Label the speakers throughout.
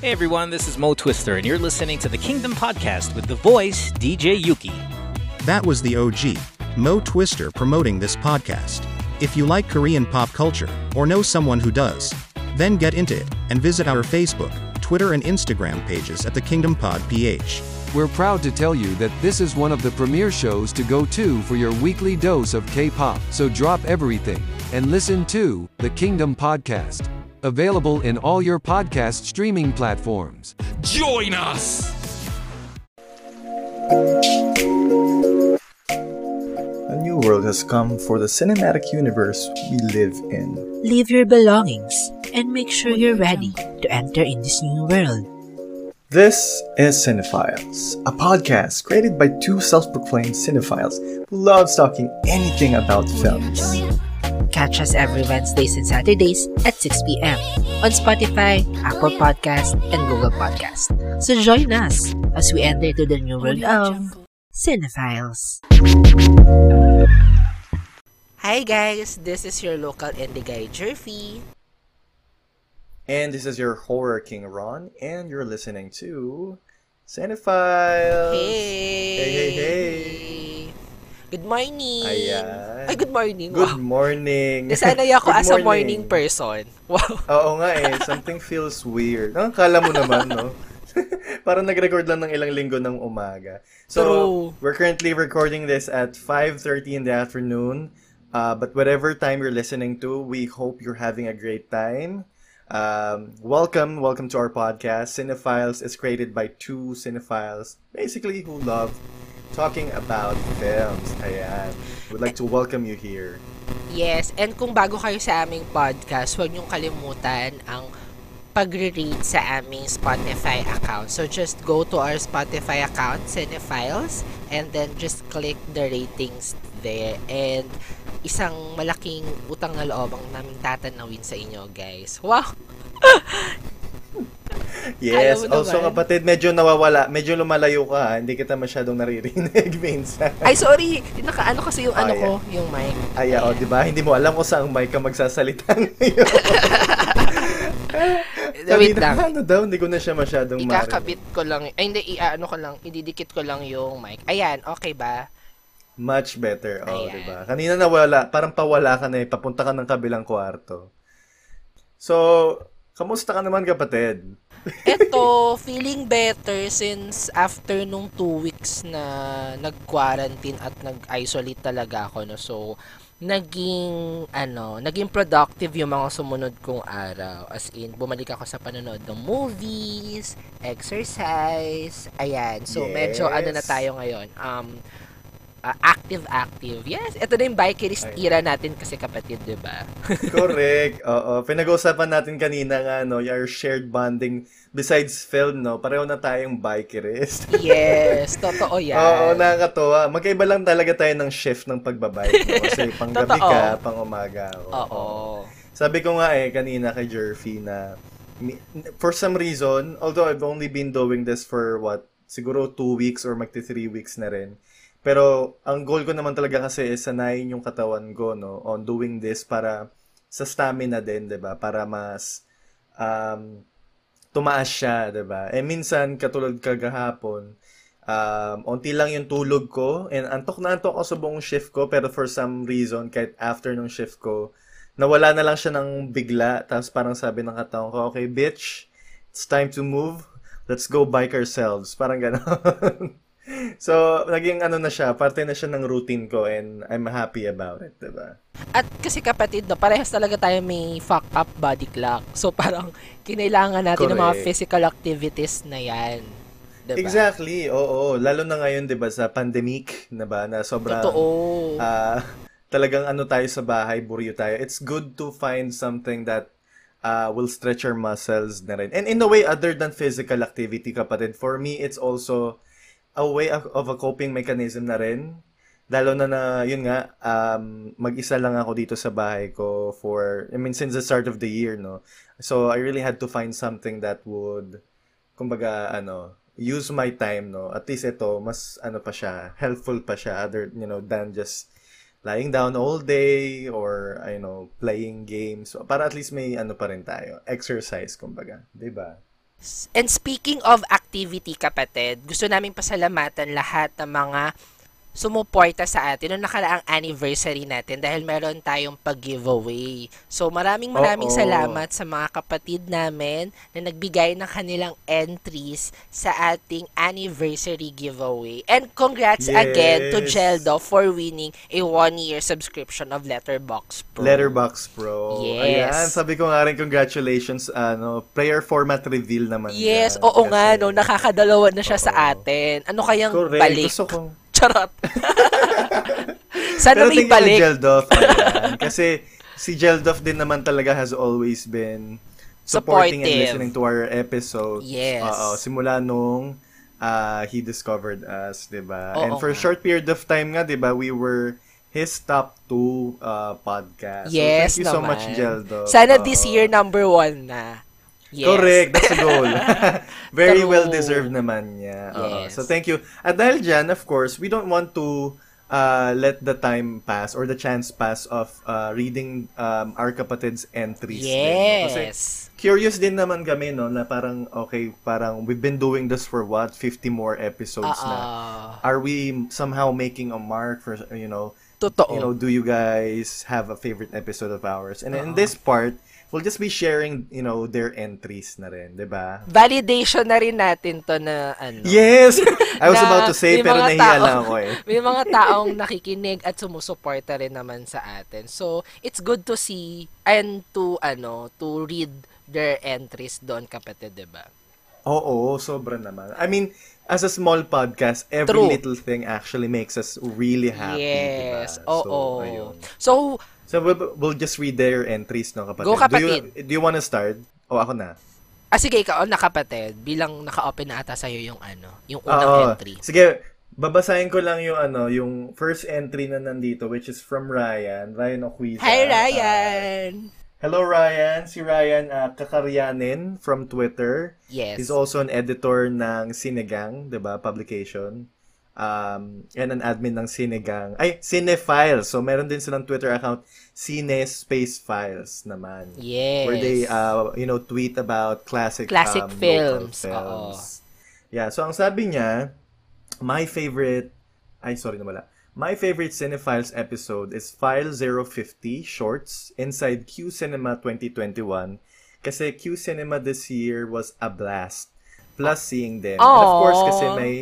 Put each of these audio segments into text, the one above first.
Speaker 1: Hey everyone, this is Mo Twister, and you're listening to the Kingdom Podcast with the voice DJ Yuki.
Speaker 2: That was the OG, Mo Twister, promoting this podcast. If you like Korean pop culture, or know someone who does, then get into it and visit our Facebook, Twitter, and Instagram pages at the Kingdom Pod PH.
Speaker 3: We're proud to tell you that this is one of the premier shows to go to for your weekly dose of K pop. So drop everything and listen to the Kingdom Podcast. Available in all your podcast streaming platforms.
Speaker 4: Join us!
Speaker 5: A new world has come for the cinematic universe we live in.
Speaker 6: Leave your belongings and make sure you're ready to enter in this new world.
Speaker 5: This is Cinephiles, a podcast created by two self proclaimed cinephiles who love talking anything about films.
Speaker 6: Catch us every Wednesdays and Saturdays at 6 p.m. on Spotify, Apple Podcast, and Google Podcast. So join us as we enter to the new world of Cinephiles. Hi guys, this is your local indie guy Jerfy.
Speaker 5: And this is your horror king Ron, and you're listening to Cinephiles.
Speaker 6: Hey!
Speaker 5: Hey, hey, hey!
Speaker 6: Good morning!
Speaker 5: Ayan.
Speaker 6: Ay, good morning!
Speaker 5: Good
Speaker 6: wow.
Speaker 5: morning.
Speaker 6: Nasanay ako
Speaker 5: Good
Speaker 6: as a morning person. Wow.
Speaker 5: Oo nga eh, something feels weird. Ang kala mo naman, no? Parang nag-record lang ng ilang linggo ng umaga. So,
Speaker 6: True.
Speaker 5: we're currently recording this at 5.30 in the afternoon. Uh, but whatever time you're listening to, we hope you're having a great time. Um, welcome, welcome to our podcast. Cinephiles is created by two cinephiles, basically who love talking about films. Ayan. We'd like to welcome you here.
Speaker 6: Yes, and kung bago kayo sa aming podcast, huwag niyong kalimutan ang pagre-rate sa aming Spotify account. So just go to our Spotify account, Cinephiles, and then just click the ratings there. And isang malaking utang na loob ang naming tatanawin sa inyo, guys. Wow!
Speaker 5: Yes,
Speaker 6: mo
Speaker 5: also
Speaker 6: naman.
Speaker 5: kapatid, medyo nawawala, medyo lumalayo ka, ha? hindi kita masyadong naririnig minsan.
Speaker 6: Ay, sorry! Nakaano kasi yung ano
Speaker 5: Ay,
Speaker 6: ko, yung mic.
Speaker 5: Ay, oh, di ba? Hindi mo alam kung saan mic ka magsasalita ngayon.
Speaker 6: Wait
Speaker 5: Kanina,
Speaker 6: lang.
Speaker 5: Ano daw? Hindi ko na siya masyadong marinig.
Speaker 6: Ikakabit ko lang, ay hindi, i-ano ko lang, ididikit ko lang yung mic. Ayan, okay ba?
Speaker 5: Much better. Oh, di ba? Kanina nawala, parang pawala ka na eh, papunta ka ng kabilang kwarto. So, kamusta ka naman kapatid?
Speaker 6: Eto, feeling better since after nung two weeks na nag-quarantine at nag-isolate talaga ako, no. So, naging, ano, naging productive yung mga sumunod kong araw. As in, bumalik ako sa panonood ng movies, exercise, ayan. So, medyo ano na
Speaker 5: Yes.
Speaker 6: tayo ngayon, um, ah, active active. Yes, ito na yung bikerist era natin kasi kapatid, 'di ba?
Speaker 5: Correct. Oo. Pinag-uusapan natin kanina nga, no, your shared bonding besides film, no? Pareho na tayong bikerist.
Speaker 6: yes, totoo 'yan.
Speaker 5: Oo, nakakatuwa. Magkaiba lang talaga tayo ng shift ng pagbabike. No? Kasi pang gabi
Speaker 6: Totoo.
Speaker 5: ka, pang umaga.
Speaker 6: Oo.
Speaker 5: Sabi ko nga eh, kanina kay Jerfy na for some reason, although I've only been doing this for what, siguro two weeks or magti three weeks na rin. Pero ang goal ko naman talaga kasi is sanayin yung katawan ko no on doing this para sa stamina din, 'di ba? Para mas um, tumaas siya, 'di ba? Eh minsan katulad kagahapon, um, onti lang yung tulog ko and antok na antok ako sa buong shift ko pero for some reason kahit after nung shift ko nawala na lang siya ng bigla tapos parang sabi ng katawan ko okay bitch it's time to move let's go bike ourselves parang gano'n so naging ano na siya parte na siya ng routine ko and I'm happy about it diba
Speaker 6: At kasi kapatid, no, parehas talaga tayo may fuck up body clock. So parang kinailangan natin ng mga
Speaker 5: Correct.
Speaker 6: physical activities na yan. Diba?
Speaker 5: exactly oo lalo na ngayon 'di ba sa pandemic na ba na sobrang
Speaker 6: Totoo.
Speaker 5: ah talagang ano tayo sa bahay, buryo tayo. It's good to find something that uh, will stretch our muscles na rin. And in a way, other than physical activity, kapatid, for me, it's also a way of, of a coping mechanism na rin. Lalo na na, yun nga, um, mag-isa lang ako dito sa bahay ko for, I mean, since the start of the year, no? So, I really had to find something that would, kumbaga, ano, use my time, no? At least ito, mas, ano pa siya, helpful pa siya, other, you know, than just lying down all day or, you know, playing games. Para at least may, ano pa rin tayo, exercise, kumbaga. 'di ba
Speaker 6: And speaking of activity, kapatid, gusto naming pasalamatan lahat ng mga sumuporta sa atin noong nakaraang anniversary natin dahil meron tayong pag-giveaway. So maraming maraming
Speaker 5: Oo.
Speaker 6: salamat sa mga kapatid namin na nagbigay ng kanilang entries sa ating anniversary giveaway. And congrats
Speaker 5: Yes.
Speaker 6: again to Geldo for winning a one-year subscription of Letterbox Pro.
Speaker 5: Letterbox Pro.
Speaker 6: Yes.
Speaker 5: Ayan, sabi ko nga rin congratulations ano, player format reveal naman.
Speaker 6: Yes,
Speaker 5: yan.
Speaker 6: oo nga
Speaker 5: Kasi-
Speaker 6: no, nakakadalawa na siya sa
Speaker 5: Oo.
Speaker 6: atin. Ano kayang
Speaker 5: Correct.
Speaker 6: balik?
Speaker 5: Gusto kong
Speaker 6: Charot. Sana
Speaker 5: Pero
Speaker 6: may balik.
Speaker 5: Geldof. Kasi si Geldof din naman talaga has always been supporting and
Speaker 6: Supportive.
Speaker 5: listening to our episodes.
Speaker 6: Yes.
Speaker 5: Oo, simula nung uh, he discovered us, 'di ba? And for a short period of time nga, 'di ba, we were his top two uh, podcast.
Speaker 6: Yes
Speaker 5: so thank you so
Speaker 6: naman.
Speaker 5: much, Geldof.
Speaker 6: Sana
Speaker 5: Oo.
Speaker 6: this year number one na. Yes.
Speaker 5: Correct, that's the goal. Very
Speaker 6: True.
Speaker 5: well deserved naman niya.
Speaker 6: Yes.
Speaker 5: So thank you. At dahil dyan, of course, we don't want to uh, let the time pass or the chance pass of uh, reading um, our kapatid's entries. din, no? Kasi
Speaker 6: Yes.
Speaker 5: curious din naman kami, no, na parang, okay, parang we've been doing this for what? 50 more episodes na.
Speaker 6: Ah,
Speaker 5: Are we somehow making a mark for, you know,
Speaker 6: totoo.
Speaker 5: you know, do you guys have a favorite episode of ours? And in this part, we'll just be sharing, you know, their entries na rin, 'di ba?
Speaker 6: Validation na rin natin to na ano.
Speaker 5: Yes! I was about to say, pero nahiya lang ako eh.
Speaker 6: May mga taong nakikinig at sumusuporta rin naman sa atin. So, it's good to see and to ano, to read their entries doon kapatid, 'di ba?
Speaker 5: Oo, sobra naman. I mean, as a small podcast, every
Speaker 6: True.
Speaker 5: little thing actually makes us really happy,
Speaker 6: Yes.
Speaker 5: diba?
Speaker 6: Oo.
Speaker 5: So, ayun.
Speaker 6: So,
Speaker 5: So, we'll, we'll just read their entries, no, kapatid?
Speaker 6: Go, kapatid.
Speaker 5: Do you, do you wanna start? O, ako na.
Speaker 6: ah, sige, ikaw, na kapatid, bilang naka-open na ata sa'yo yung ano, yung unang
Speaker 5: Oo.
Speaker 6: entry.
Speaker 5: Sige, babasahin ko lang yung ano, yung first entry na nandito, which is from Ryan, Ryan Oquiza.
Speaker 6: Hi,
Speaker 5: Uh,
Speaker 6: Ryan!
Speaker 5: hello, Ryan. Si Ryan uh, Kakaryanin from Twitter.
Speaker 6: yes.
Speaker 5: He's also an editor ng Sinegang, 'di ba, publication. Um, and an admin ng Sinegang. Ay, Cinefiles. So, meron din silang Twitter account, Cine Space Files naman.
Speaker 6: yes.
Speaker 5: Where they, uh, you know, tweet about classic,
Speaker 6: Classic
Speaker 5: um,
Speaker 6: films,
Speaker 5: films. Yeah, so ang sabi niya, my favorite, ay, sorry na wala. My favorite Cinefiles episode is File 050 Shorts inside Q Cinema 2021 kasi Q Cinema this year was a blast. Plus seeing them. And of course, kasi
Speaker 6: Aww.
Speaker 5: may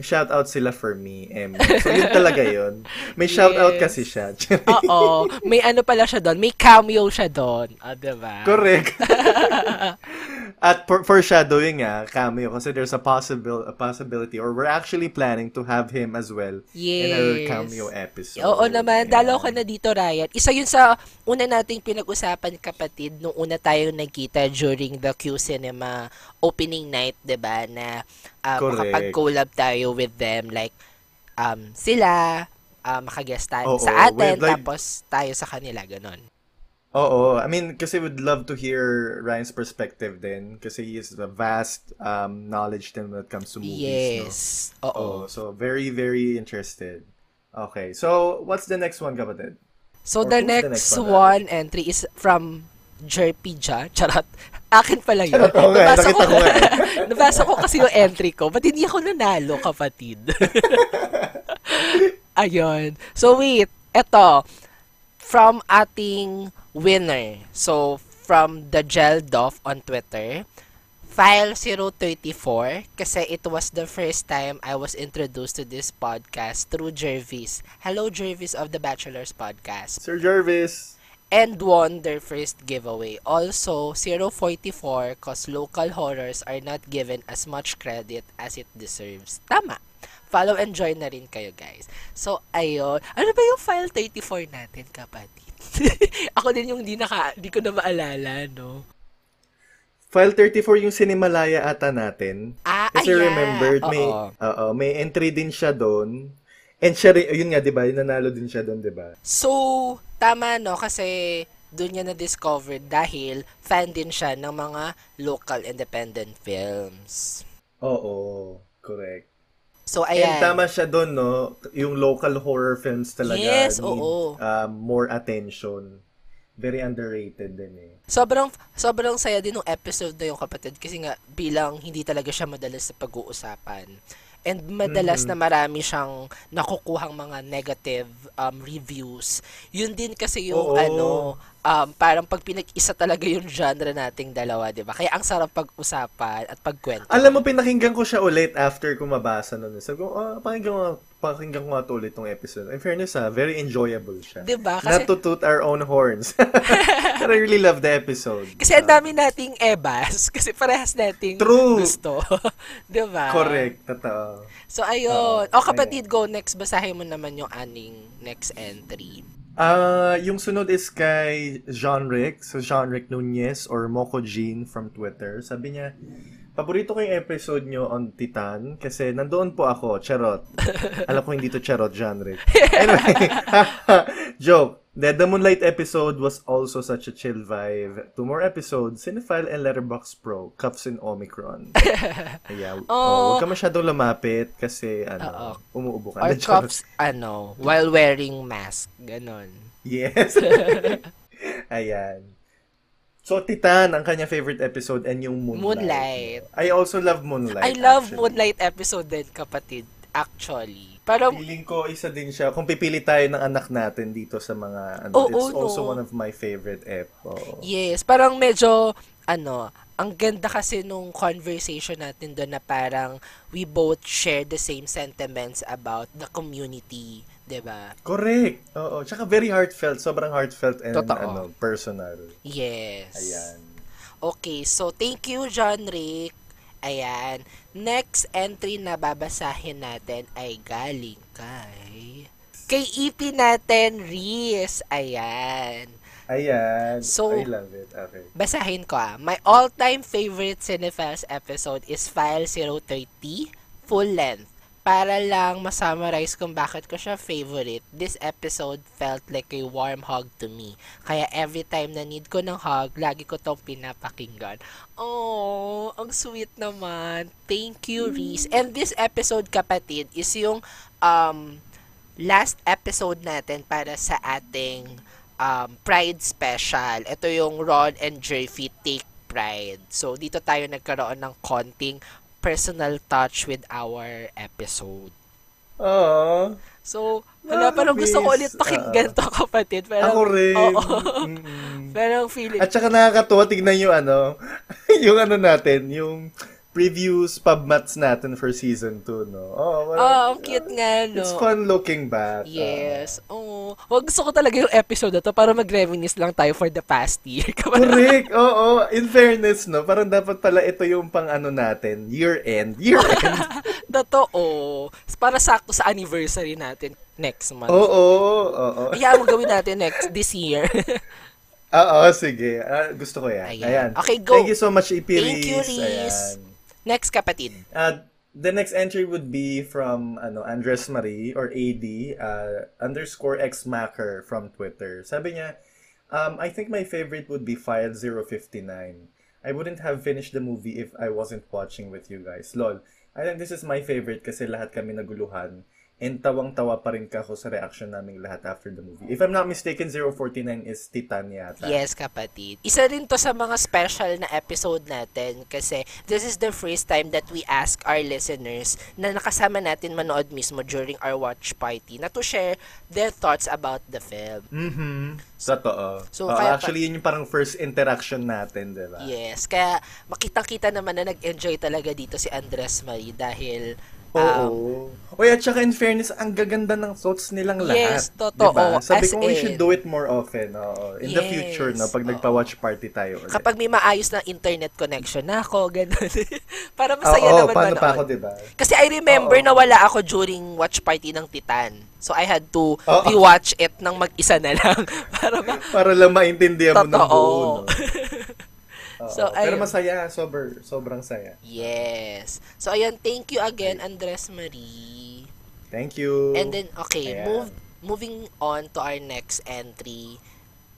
Speaker 5: shout out sila for me, Em. So, yun talaga yun. May shout out
Speaker 6: Yes.
Speaker 5: kasi siya.
Speaker 6: Oo. May ano pala siya doon. May cameo siya doon. Ah, diba?
Speaker 5: Correct. At for, foreshadowing nga, cameo, kasi there's a possible a possibility or we're actually planning to have him as well in our
Speaker 6: Yes.
Speaker 5: cameo episode.
Speaker 6: Oo naman,
Speaker 5: Ayan.
Speaker 6: dalaw ka na dito, Ryan. Isa yun sa una nating pinag-usapan, kapatid, nung una tayong nagkita during the Q Cinema opening night, 'di ba na um, makapag-collab tayo with them, like, um, sila, uh, makaguest tayo
Speaker 5: Oo,
Speaker 6: sa atin,
Speaker 5: like-
Speaker 6: tapos tayo sa kanila, ganon.
Speaker 5: Oo, I mean, kasi would love to hear Ryan's perspective din kasi he has a vast um, knowledge din when it comes to movies.
Speaker 6: Yes.
Speaker 5: No?
Speaker 6: Oo.
Speaker 5: Oo, so very, very interested. Okay, so what's the next one, kapatid?
Speaker 6: So,
Speaker 5: Or
Speaker 6: the
Speaker 5: who's the
Speaker 6: next,
Speaker 5: next
Speaker 6: one
Speaker 5: one,
Speaker 6: entry is from Jerpija. Charot. Akin pala yun.
Speaker 5: Oo nga, nakita ko eh.
Speaker 6: nabasa ko kasi yung entry ko. Ba't hindi ako nanalo, kapatid? Ayun. So, wait. Eto. From ating winner. So, from the Gel Doff on Twitter. File 034 kasi it was the first time I was introduced to this podcast through Jervis. Hello Jervis of the Bachelor's Podcast
Speaker 5: Sir Jervis.
Speaker 6: and won their first giveaway. Also, 044 cause local horrors are not given as much credit as it deserves. Tama. Follow and join na rin kayo, guys. So, ayun. Ano ba yung file 34 natin, kapatid? Ako din yung di, naka, di ko na maalala, no?
Speaker 5: File 34 yung Cinemalaya ata natin.
Speaker 6: Ah,
Speaker 5: Kasi
Speaker 6: ayan.
Speaker 5: remembered, may,
Speaker 6: oo,
Speaker 5: may entry din siya doon. And siya rin, yun nga, di ba? Nanalo din siya doon, di ba?
Speaker 6: So, tama, no? Kasi doon niya na-discover dahil fan din siya ng mga local independent films.
Speaker 5: Oo, correct.
Speaker 6: So,
Speaker 5: And
Speaker 6: ayan.
Speaker 5: tama siya doon, no? Yung local horror films talaga
Speaker 6: Yes,
Speaker 5: need
Speaker 6: oo.
Speaker 5: um, more attention. very underrated din eh.
Speaker 6: Sobrang sobrang saya din ng episode na yung kapatid kasi nga bilang hindi talaga siya madalas sa pag-uusapan. And madalas na marami siyang nakukuhang mga negative um, reviews. Yun din kasi yung
Speaker 5: Oo.
Speaker 6: ano, um, parang pag pinag-isa talaga yung genre nating dalawa, di ba? Kaya ang sarap pag-usapan at pagkwento.
Speaker 5: Alam mo, pinakinggan ko siya ulit after ko mabasa nun. Sabi ko, ah, pakinggan ko, pakinggan ko nga to ulit tong episode. In fairness ha, very enjoyable siya.
Speaker 6: Di ba? Kasi-
Speaker 5: Not to toot our own horns. But I really love the episode.
Speaker 6: Kasi ang dami nating ebas. Kasi parehas nating
Speaker 5: True.
Speaker 6: gusto. di ba?
Speaker 5: Correct, totoo.
Speaker 6: So, ayun.
Speaker 5: Oo.
Speaker 6: o kapatid, go next. Basahin mo naman yung aning next entry.
Speaker 5: Ah, yung sunod is kay Jean Rick. So Jean Rick Nunez or Moko Jean from Twitter. Sabi niya, paborito ko yung episode nyo on Titan kasi nandoon po ako, charot. Alam ko hindi to charot, Rick. Anyway, joke. The, the Moonlight episode was also such a chill vibe. Two more episodes, Cinephile and Letterbox Pro, Cups in Omicron. Kaya,
Speaker 6: Oh.
Speaker 5: oh, huwag ka masyadong lumapit kasi, ano,
Speaker 6: Oo.
Speaker 5: umuubo ka.
Speaker 6: Or cups, ano, while wearing mask. Ganon.
Speaker 5: Yes. Ayan. So, Titan, ang kanya favorite episode, and yung Moonlight.
Speaker 6: Moonlight.
Speaker 5: I also love Moonlight.
Speaker 6: I love
Speaker 5: actually.
Speaker 6: Moonlight episode din, kapatid. Actually. Parang,
Speaker 5: Feeling ko, isa din siya. Kung pipili tayo ng anak natin dito sa mga, ano,
Speaker 6: Oo,
Speaker 5: it's also
Speaker 6: no.
Speaker 5: one of my favorite ep. Oo.
Speaker 6: yes, parang medyo, ano, ang ganda kasi nung conversation natin doon na parang we both share the same sentiments about the community, ba?
Speaker 5: Correct. Oo. Tsaka very heartfelt. Sobrang heartfelt and
Speaker 6: Totoo.
Speaker 5: ano, personal.
Speaker 6: Yes.
Speaker 5: Ayan.
Speaker 6: Okay, so thank you, John Rick. Ayan. Next entry na babasahin natin ay galing kay... Kay EP natin, Reese. Ayan.
Speaker 5: Ayan.
Speaker 6: So-
Speaker 5: I love it. Okay.
Speaker 6: Basahin ko ah. My all-time favorite Cinefiles episode is File 030, full length. Para lang masummarize kung bakit ko siya favorite, this episode felt like a warm hug to me. Kaya every time na need ko ng hug, lagi ko tong pinapakinggan. Oh, ang sweet naman. Thank you, Reese. And this episode, kapatid, is yung um, last episode natin para sa ating um, Pride Special. Ito yung Ron and Jerfy Take Pride. So, dito tayo nagkaroon ng konting personal touch with our episode.
Speaker 5: Oo.
Speaker 6: So, wala, parang gusto ko ulit pakinggan to, kapatid. Pero,
Speaker 5: Ako rin.
Speaker 6: Oo.
Speaker 5: Mm-mm.
Speaker 6: Parang feeling,
Speaker 5: At saka nakakatuwa tignan yung ano, yung ano natin, yung previews pub mats natin for season 2, no? Oh,
Speaker 6: oh, ang cute nga, no?
Speaker 5: It's fun looking back.
Speaker 6: Yes. Oo. Wag gusto ko talaga yung episode na to para mag-reminisce lang tayo for the past year.
Speaker 5: Correct. Oo. In fairness, no? Parang dapat pala ito yung pang ano natin, year end. Year end.
Speaker 6: Totoo. Para sakto sa anniversary natin next month.
Speaker 5: Oo. Oo.
Speaker 6: Kaya mo gawin natin next this year.
Speaker 5: Oo, sige. Ah, gusto ko yan.
Speaker 6: Ayan.
Speaker 5: Ayan.
Speaker 6: Okay, go.
Speaker 5: Thank you so much, EP
Speaker 6: Thank you.
Speaker 5: Reese. Ayan.
Speaker 6: Next kapatid.
Speaker 5: Uh, the next entry would be from ano Andres Marie or AD uh, underscore xmacker from Twitter. Sabi niya, um, I think my favorite would be File 059. I wouldn't have finished the movie if I wasn't watching with you guys. Lol. I think this is my favorite kasi lahat kami naguluhan. And tawang-tawa pa rin kako sa reaction naming lahat after the movie. If I'm not mistaken, 049 is Titan yata.
Speaker 6: Yes, kapatid. Isa rin to sa mga special na episode natin kasi this is the first time that we ask our listeners na nakasama natin manood mismo during our watch party na to share their thoughts about the film.
Speaker 5: Mm-hmm. Totoo.
Speaker 6: So,
Speaker 5: Oo,
Speaker 6: kaya pa-
Speaker 5: actually, yun yung parang first interaction natin, di ba?
Speaker 6: Yes, kaya makitang-kita naman na nag-enjoy talaga dito si Andres Marie dahil um,
Speaker 5: Oo. Uy, at saka in fairness, ang gaganda ng thoughts nilang lahat.
Speaker 6: Yes, totoo.
Speaker 5: Diba? Sabi ko, we should do it more often. Oo. In the
Speaker 6: Yes,
Speaker 5: future, no, pag
Speaker 6: oo.
Speaker 5: nagpa-watch party tayo ulit.
Speaker 6: kapag may maayos na internet connection na ako, ganun. Para masaya
Speaker 5: Oo,
Speaker 6: naman
Speaker 5: paano
Speaker 6: manood.
Speaker 5: pa ako, diba?
Speaker 6: Kasi I remember
Speaker 5: Oo.
Speaker 6: na wala ako during watch party ng Titan. So I had to
Speaker 5: Oo.
Speaker 6: rewatch it ng mag-isa na lang. para ma-
Speaker 5: Para lang maintindihan mo ng
Speaker 6: Totoo.
Speaker 5: buo, no? Oo.
Speaker 6: So,
Speaker 5: Pero
Speaker 6: ayun.
Speaker 5: masaya, sober, sobrang saya.
Speaker 6: yes. So ayun, thank you again Andres Marie.
Speaker 5: Thank you.
Speaker 6: And then okay,
Speaker 5: Ayan.
Speaker 6: move moving on to our next entry.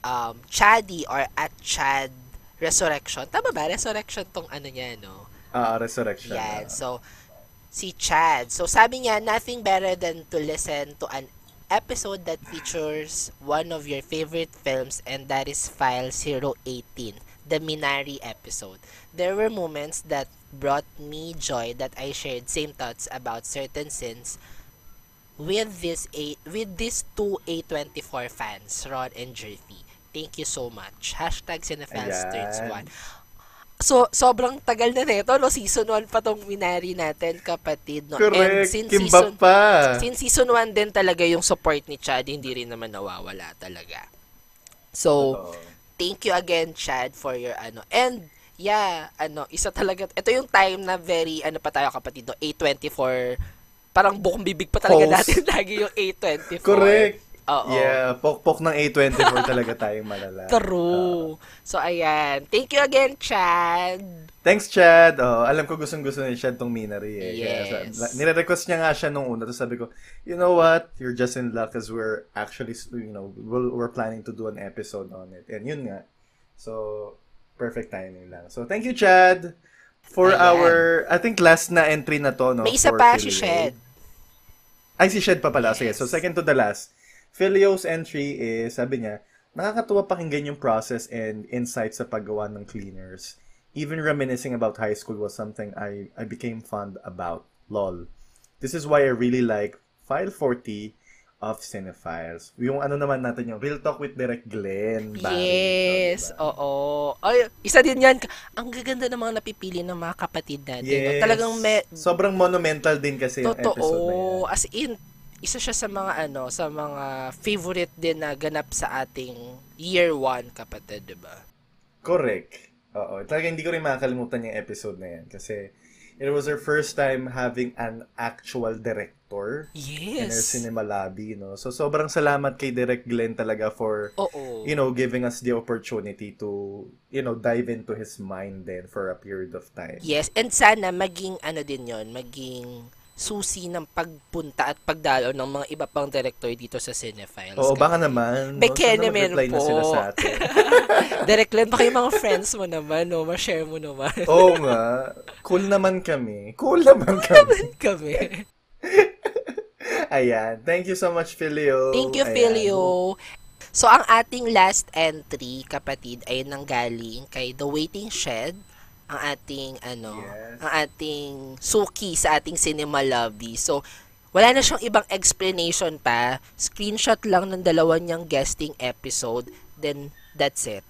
Speaker 6: Um Chaddy or at Chad Resurrection. Tama ba? Resurrection tong ano niya, no?
Speaker 5: Ah, Resurrection.
Speaker 6: Yan.
Speaker 5: ah.
Speaker 6: So, si Chad. So, sabi niya, nothing better than to listen to an episode that features one of your favorite films and that is File 018, the Minari episode. There were moments that brought me joy that I shared same thoughts about certain scenes with this a with these two A24 fans, Ron and Jerfy. Thank you so much. Hashtag Cinefiles Turns. 1. So, sobrang tagal na nito, no? Season 1 pa tong Minari natin, kapatid, no? And
Speaker 5: Correct.
Speaker 6: since
Speaker 5: Kimbap
Speaker 6: season,
Speaker 5: pa.
Speaker 6: since season 1 din talaga yung support ni Chad, hindi rin naman nawawala talaga. So,
Speaker 5: Oo.
Speaker 6: Thank you again, Chad, for your ano. And, yeah, ano, isa talaga, ito yung time na very, ano pa tayo kapatid, no? A24, parang bukong bibig pa talaga
Speaker 5: Host.
Speaker 6: natin lagi yung A24.
Speaker 5: Correct.
Speaker 6: Oo.
Speaker 5: Yeah, pok-pok ng A24 talaga tayong malala.
Speaker 6: True. So, ayan. Thank you again, Chad.
Speaker 5: Thanks, Chad. Oh, alam ko gustong-gusto ni Chad tong Minari eh. Kaya
Speaker 6: Yes.
Speaker 5: sa- nire-request niya nga siya nung una. Tapos sabi ko, you know what? You're just in luck because we're actually, you know, we're, we're planning to do an episode on it. And yun nga. So, perfect timing lang. So, thank you, Chad. For
Speaker 6: Ayan.
Speaker 5: our, I think last na entry na to, no?
Speaker 6: May isa pa si. Shed.
Speaker 5: Ay, si Shed pa pala. Sige,
Speaker 6: Yes.
Speaker 5: so second to the last. Filio's entry is, sabi niya, nakakatuwa pakinggan yung process and insights sa paggawa ng cleaners. Even reminiscing about high school was something I, I became fond about. Lol. This is why I really like File 40 of Cinephiles. Yung ano naman natin yung Real Talk with Direct Glenn. Barry.
Speaker 6: Yes,
Speaker 5: diba?
Speaker 6: oo. Ay, isa din yan. Ang gaganda ng mga napipili ng mga kapatid natin. no?
Speaker 5: Yes.
Speaker 6: Talagang me,
Speaker 5: Sobrang monumental din kasi yung episode na yan.
Speaker 6: totoo. As in, isa siya sa mga ano, sa mga favorite din na ganap sa ating year one kapatid, di ba?
Speaker 5: Correct. Oo. Talaga hindi ko rin makakalimutan yung episode na yan kasi it was our first time having an actual director in our
Speaker 6: Yes.
Speaker 5: cinema lobby, no? So, sobrang salamat kay Direct Glenn talaga for,
Speaker 6: Oo.
Speaker 5: you know, giving us the opportunity to, you know, dive into his mind then for a period of time.
Speaker 6: Yes, and sana maging ano din yon maging susi ng pagpunta at pagdalo ng mga iba pang director dito sa Cinefiles.
Speaker 5: Oo, baka naman.
Speaker 6: Beke
Speaker 5: Sana
Speaker 6: naman
Speaker 5: mag-reply na
Speaker 6: po.
Speaker 5: sila sa atin.
Speaker 6: Direct Len, baka yung mga friends mo naman, no? Ma-share mo naman.
Speaker 5: Oo nga. Cool naman kami. Cool naman kami.
Speaker 6: kami.
Speaker 5: Ayan. Thank you so much, Filio.
Speaker 6: Thank you,
Speaker 5: Ayan.
Speaker 6: Filio. So, ang ating last entry, kapatid, ay nanggaling kay The Waiting Shed, ang ating, ano,
Speaker 5: Yes.
Speaker 6: ang ating suki sa ating cinema lobby. So, wala na siyang ibang explanation pa. Screenshot lang ng dalawa niyang guesting episode. Then, that's it.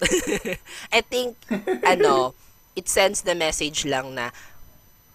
Speaker 6: I think, ano, it sends the message lang na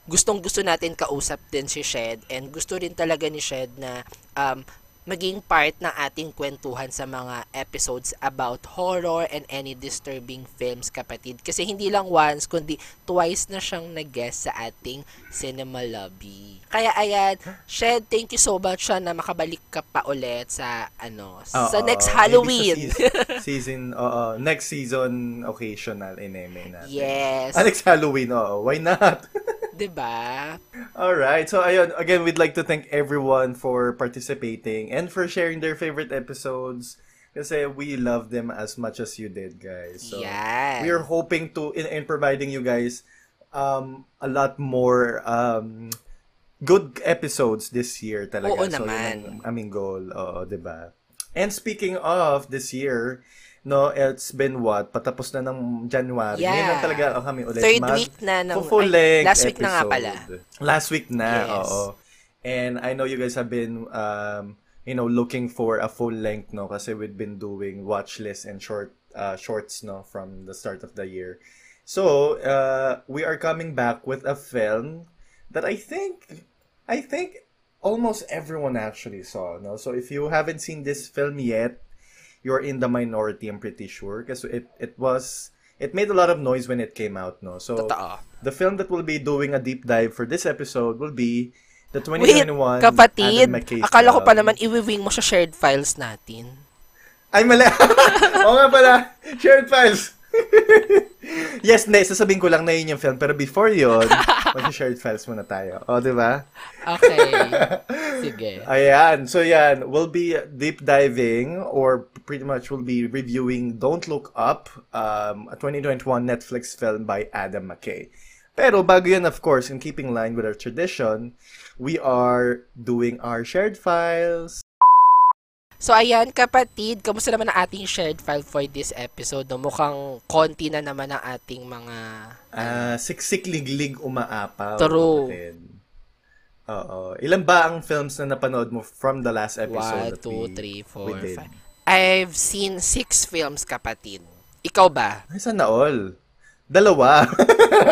Speaker 6: gustong gusto natin kausap din si Shed and gusto rin talaga ni Shed na um, maging part ng ating kwentuhan sa mga episodes about horror and any disturbing films, kapatid. Kasi hindi lang once, kundi twice na siyang nag-guest sa ating cinema lobby. Kaya ayan, Shed, thank you so much siya na makabalik ka pa ulit sa, ano, sa
Speaker 5: Oo,
Speaker 6: next Halloween.
Speaker 5: sa season, season oo, next season occasional ineme natin.
Speaker 6: yes.
Speaker 5: Ah, next Halloween, oo. Why not?
Speaker 6: 'Di ba?
Speaker 5: Alright, so ayun, again, we'd like to thank everyone for participating and for sharing their favorite episodes kasi we love them as much as you did, guys. So,
Speaker 6: Yan.
Speaker 5: we are hoping to, in, in providing you guys um, a lot more um, good episodes this year talaga.
Speaker 6: Oo
Speaker 5: so,
Speaker 6: naman.
Speaker 5: yun ang aming goal, oo, 'di ba? And speaking of this year, no, it's been what? Patapos na ng January.
Speaker 6: Yeah.
Speaker 5: Ngayon lang talaga oh, kami ulit
Speaker 6: Third
Speaker 5: mag-
Speaker 6: week na ng-
Speaker 5: full length
Speaker 6: last week na nga
Speaker 5: episode.
Speaker 6: pala.
Speaker 5: Last week na,
Speaker 6: Yes.
Speaker 5: oo. And I know you guys have been um you know looking for a full length no kasi we've been doing watch list and short uh, shorts no from the start of the year. So, uh, we are coming back with a film that I think I think almost everyone actually saw, no? So if you haven't seen this film yet, you're in the minority, I'm pretty sure. Because it, it was, it made a lot of noise when it came out, no? So,
Speaker 6: Totoo.
Speaker 5: the film that we'll be doing a deep dive for this episode will be the
Speaker 6: Wait,
Speaker 5: 2021
Speaker 6: kapatid,
Speaker 5: Adam McKay
Speaker 6: akala ko pa naman iwiwing mo sa shared files natin.
Speaker 5: Ay, mali. Oo nga pala. Shared files. yes, hindi. Sasabihin ko lang na yun yung film. Pero before yun, mag-shared files muna tayo. O, di ba?
Speaker 6: Okay. Sige.
Speaker 5: Ayan. So, yan. We'll be deep diving or pretty much we'll be reviewing Don't Look Up, um, a 2021 Netflix film by Adam McKay. Pero bago yun, of course, in keeping line with our tradition, we are doing our shared files.
Speaker 6: So, ayan, kapatid, kamusta naman ang ating shared file for this episode? No? Mukhang konti na naman ang ating mga...
Speaker 5: Ah, siksik-liglig umaapaw.
Speaker 6: True.
Speaker 5: kapatid. Oo. Ilan ba ang films na napanood mo from the last episode?
Speaker 6: 1,
Speaker 5: that we-
Speaker 6: 2, 3, 4,
Speaker 5: we did?
Speaker 6: 5. I've seen six films, kapatid. Ikaw ba?
Speaker 5: Ay, sana all. Dalawa.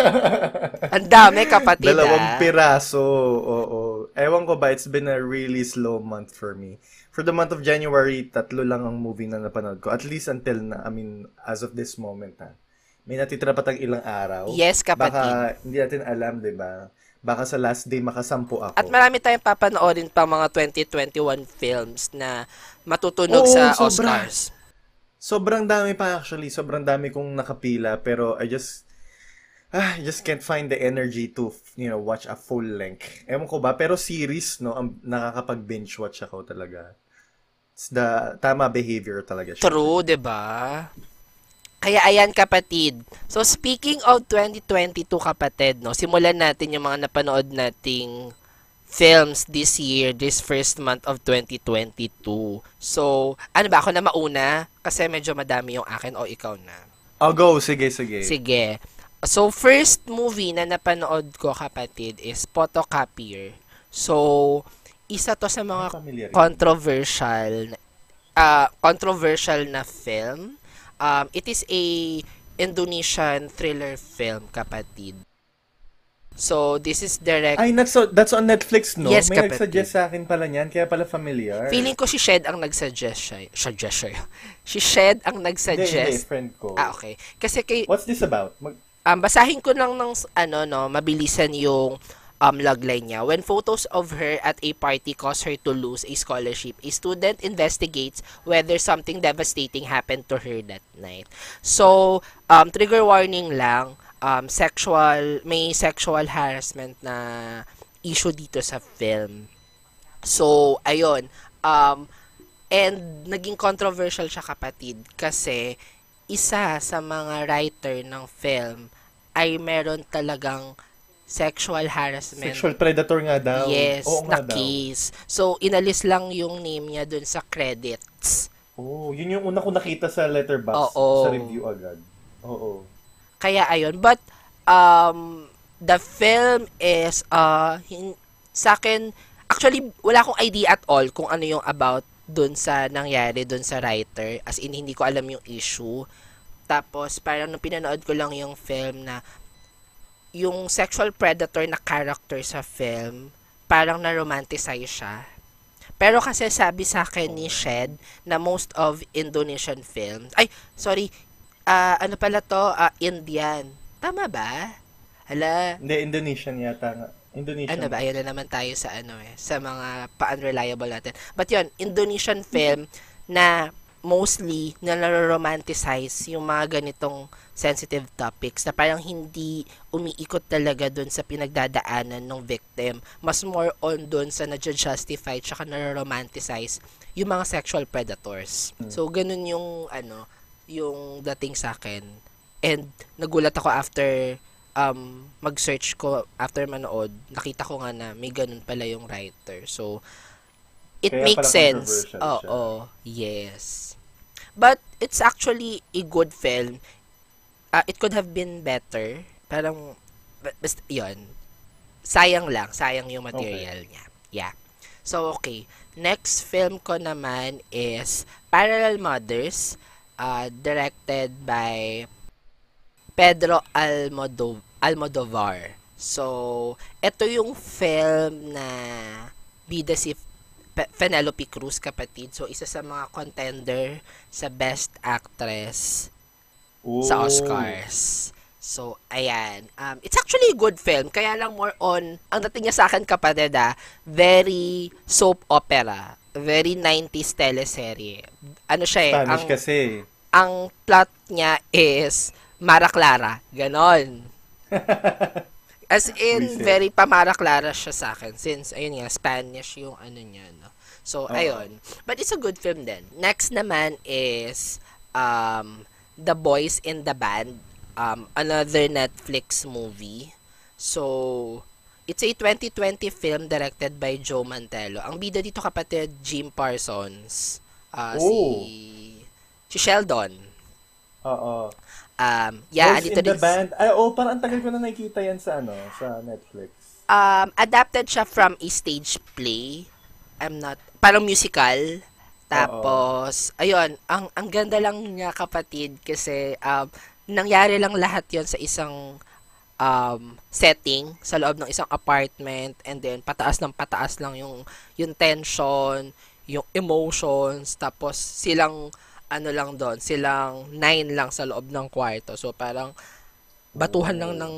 Speaker 6: Ang dami, kapatid,
Speaker 5: Dalawang
Speaker 6: ah.
Speaker 5: piraso. Oo. Ewan ko ba, it's been a really slow month for me. For the month of January, tatlo lang ang movie na napanood ko. At least until na, I mean, as of this moment, ha. May natitira pa tayong ilang araw.
Speaker 6: Yes, kapatid.
Speaker 5: Baka, hindi natin alam, di ba? Baka sa last day, makasampu ako.
Speaker 6: At marami tayong papanoorin pa mga 2021 films na matutunog
Speaker 5: Oo,
Speaker 6: sa
Speaker 5: sobra.
Speaker 6: Oscars.
Speaker 5: Sobrang dami pa actually. Sobrang dami kong nakapila. Pero I just, ah, I just can't find the energy to, you know, watch a full length. Ewan ko ba? Pero series, no, ang nakakapag-binge watch ako talaga. It's the tama behavior talaga siya.
Speaker 6: True, 'di ba? Kaya ayan kapatid. So speaking of 2022 kapatid, no, simulan natin yung mga napanood nating films this year, this first month of 2022. So, ano ba ako na mauna? Kasi medyo madami yung akin o ikaw na.
Speaker 5: I'll go. Sige, sige.
Speaker 6: Sige. So, first movie na napanood ko, kapatid, is Photocopier. So, isa to sa mga controversial uh, controversial na film. Um, it is a Indonesian thriller film, kapatid. So, this is direct...
Speaker 5: Ay, that's, that's on Netflix, no?
Speaker 6: Yes,
Speaker 5: May
Speaker 6: kapatid.
Speaker 5: nag-suggest sa akin pala niyan, kaya pala familiar.
Speaker 6: Feeling ko si Shed ang nagsuggest siya. Suggest siya. Si Shed ang
Speaker 5: Hindi, hindi,
Speaker 6: nagsuggest.
Speaker 5: friend ko.
Speaker 6: Ah, okay. Kasi kay,
Speaker 5: What's this about? Mag-
Speaker 6: um, basahin ko lang ng ano no, mabilisan yung um logline niya. When photos of her at a party cause her to lose a scholarship, a student investigates whether something devastating happened to her that night. So, um trigger warning lang, um sexual may sexual harassment na issue dito sa film. So, ayun. Um, and naging controversial siya kapatid kasi isa sa mga writer ng film ay meron talagang sexual harassment.
Speaker 5: Sexual predator nga daw.
Speaker 6: Yes,
Speaker 5: Oo
Speaker 6: na
Speaker 5: nga daw.
Speaker 6: case. So, inalis lang yung name niya dun sa credits.
Speaker 5: Oh, yun yung una ko nakita sa letterbox
Speaker 6: Oo.
Speaker 5: sa review agad. Oo.
Speaker 6: Kaya ayun, but um the film is uh hin- sa akin actually wala akong idea at all kung ano yung about dun sa nangyari dun sa writer as in hindi ko alam yung issue. Tapos parang nung pinanood ko lang yung film na yung sexual predator na character sa film parang na-romanticize siya. Pero kasi sabi sa akin ni Shed na most of Indonesian films, ay, sorry, ah ano pala to? Ah, Indian. Tama ba? Hala,
Speaker 5: Hindi, Indonesian yata nga. Indonesian.
Speaker 6: ano ba? Ayun na naman tayo sa ano eh, sa mga pa-unreliable natin. But yun, Indonesian film na mostly na romanticize yung mga ganitong sensitive topics na parang hindi umiikot talaga dun sa pinagdadaanan ng victim. Mas more on dun sa na-justify tsaka na-romanticize yung mga sexual predators. So, ganun yung ano, yung dating sa akin. And nagulat ako after um, mag-search ko after manood, nakita ko nga na may ganun pala yung writer. So, it
Speaker 5: Kaya
Speaker 6: makes sense. Oo,
Speaker 5: siya.
Speaker 6: yes. But, it's actually a good film. Ah, it could have been better. Parang, ba- basta, yun. Sayang lang. Sayang yung material niya. Yeah. So, okay. Next film ko naman is Parallel Mothers, uh, directed by Pedro Almodo Almodovar. So, ito yung film na bida si Pe- Penelope Cruz kapatid. So, isa sa mga contender sa Best Actress sa
Speaker 5: Oh.
Speaker 6: Oscars. So, ayan. Um, it's actually a good film. Kaya lang more on, ang dating niya sa akin kapatid ah, very soap opera. Very 90s teleserye. Ano siya eh,
Speaker 5: Spanish
Speaker 6: ang,
Speaker 5: kasi.
Speaker 6: ang plot niya is Mara Clara. Ganon. As in, very pamara Clara siya sa akin. Since, ayun nga, Spanish yung ano niya, no? So,
Speaker 5: Oo.
Speaker 6: ayun. But it's a good film din. Next naman is um, The Boys in the Band. Um, another Netflix movie. So, it's a 2020 film directed by Joe Mantello. Ang bida dito kapatid, Jim Parsons. Ah,
Speaker 5: Oh.
Speaker 6: si si Sheldon.
Speaker 5: Oo.
Speaker 6: Um, yeah,
Speaker 5: Boys
Speaker 6: andito
Speaker 5: in the
Speaker 6: rin-
Speaker 5: band. Ay, oh, parang ang tagal ko na nakikita yan sa ano, sa Netflix.
Speaker 6: Um, adapted siya from a stage play. I'm not, parang musical. Tapos, ayun, ang ang ganda lang niya kapatid kasi um, nangyari lang lahat yon sa isang um, setting sa loob ng isang apartment and then pataas ng pataas lang yung yung tension, yung emotions, tapos silang ano lang doon, silang nine lang sa loob ng kwarto. So parang batuhan lang ng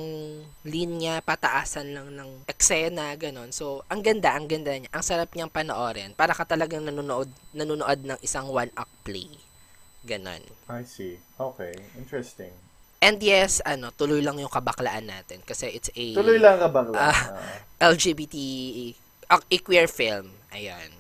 Speaker 6: linya, pataasan lang ng eksena, ganon. So, ang ganda, ang ganda niya. Ang sarap niyang panoorin. Para ka talagang nanonood, nanonood ng isang one-act play. Ganon.
Speaker 5: I see. Okay. Interesting.
Speaker 6: And yes, ano, tuloy lang yung kabaklaan natin kasi it's a
Speaker 5: Tuloy lang ka bakla.
Speaker 6: Ah. LGBT a, a queer film. Ayan.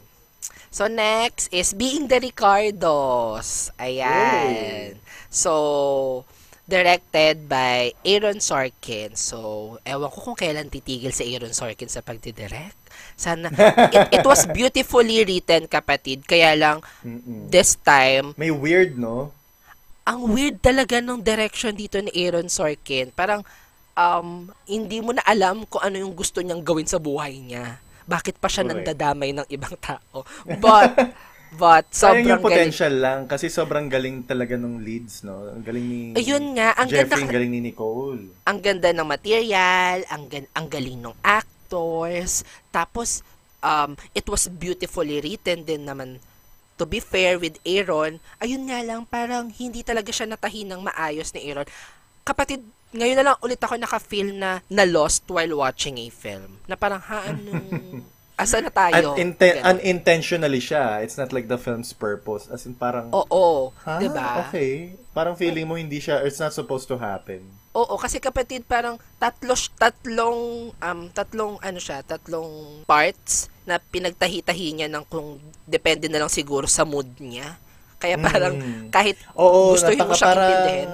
Speaker 6: So next is Being the Ricardos. Ayan. So directed by Aaron Sorkin. So, ewan ko kung kailan titigil si Aaron Sorkin sa pagdidirect. Sana, it, it was beautifully written, kapatid. Kaya lang,
Speaker 5: Mm-mm.
Speaker 6: this time,
Speaker 5: May weird, no?
Speaker 6: ang weird talaga ng direction dito ni Aaron Sorkin. Parang, um, hindi mo na alam kung ano yung gusto niyang gawin sa buhay niya. Bakit pa siya
Speaker 5: Correct.
Speaker 6: nandadamay ng ibang tao. But, but,
Speaker 5: Sayang
Speaker 6: sobrang
Speaker 5: yung
Speaker 6: galing.
Speaker 5: potential lang kasi sobrang galing talaga ng leads, no? Ang galing ni
Speaker 6: Ayun nga, ang
Speaker 5: Jeffrey,
Speaker 6: ganda,
Speaker 5: ang galing ni Nicole.
Speaker 6: ang ganda ng material, ang, gan- ang galing ng actors, tapos, um, it was beautifully written din naman to be fair with Aaron, ayun nga lang, parang hindi talaga siya natahi ng maayos ni Aaron. Kapatid, ngayon na lang ulit ako naka-feel na na-lost while watching a film. Na parang, ha, anong... Asa na tayo?
Speaker 5: At inten- unintentionally siya. It's not like the film's purpose. As in parang,
Speaker 6: Oo,
Speaker 5: ha?
Speaker 6: 'di ba?
Speaker 5: Okay. Parang feeling mo hindi siya, it's not supposed to happen.
Speaker 6: Oo, kasi kapatid parang tatlo tatlong um tatlong ano siya, tatlong parts na pinagtahi-tahi niya ng kung depende na lang siguro sa mood niya. Kaya parang
Speaker 5: Mm.
Speaker 6: kahit
Speaker 5: Oo,
Speaker 6: gustuhin mo siyang intindihin.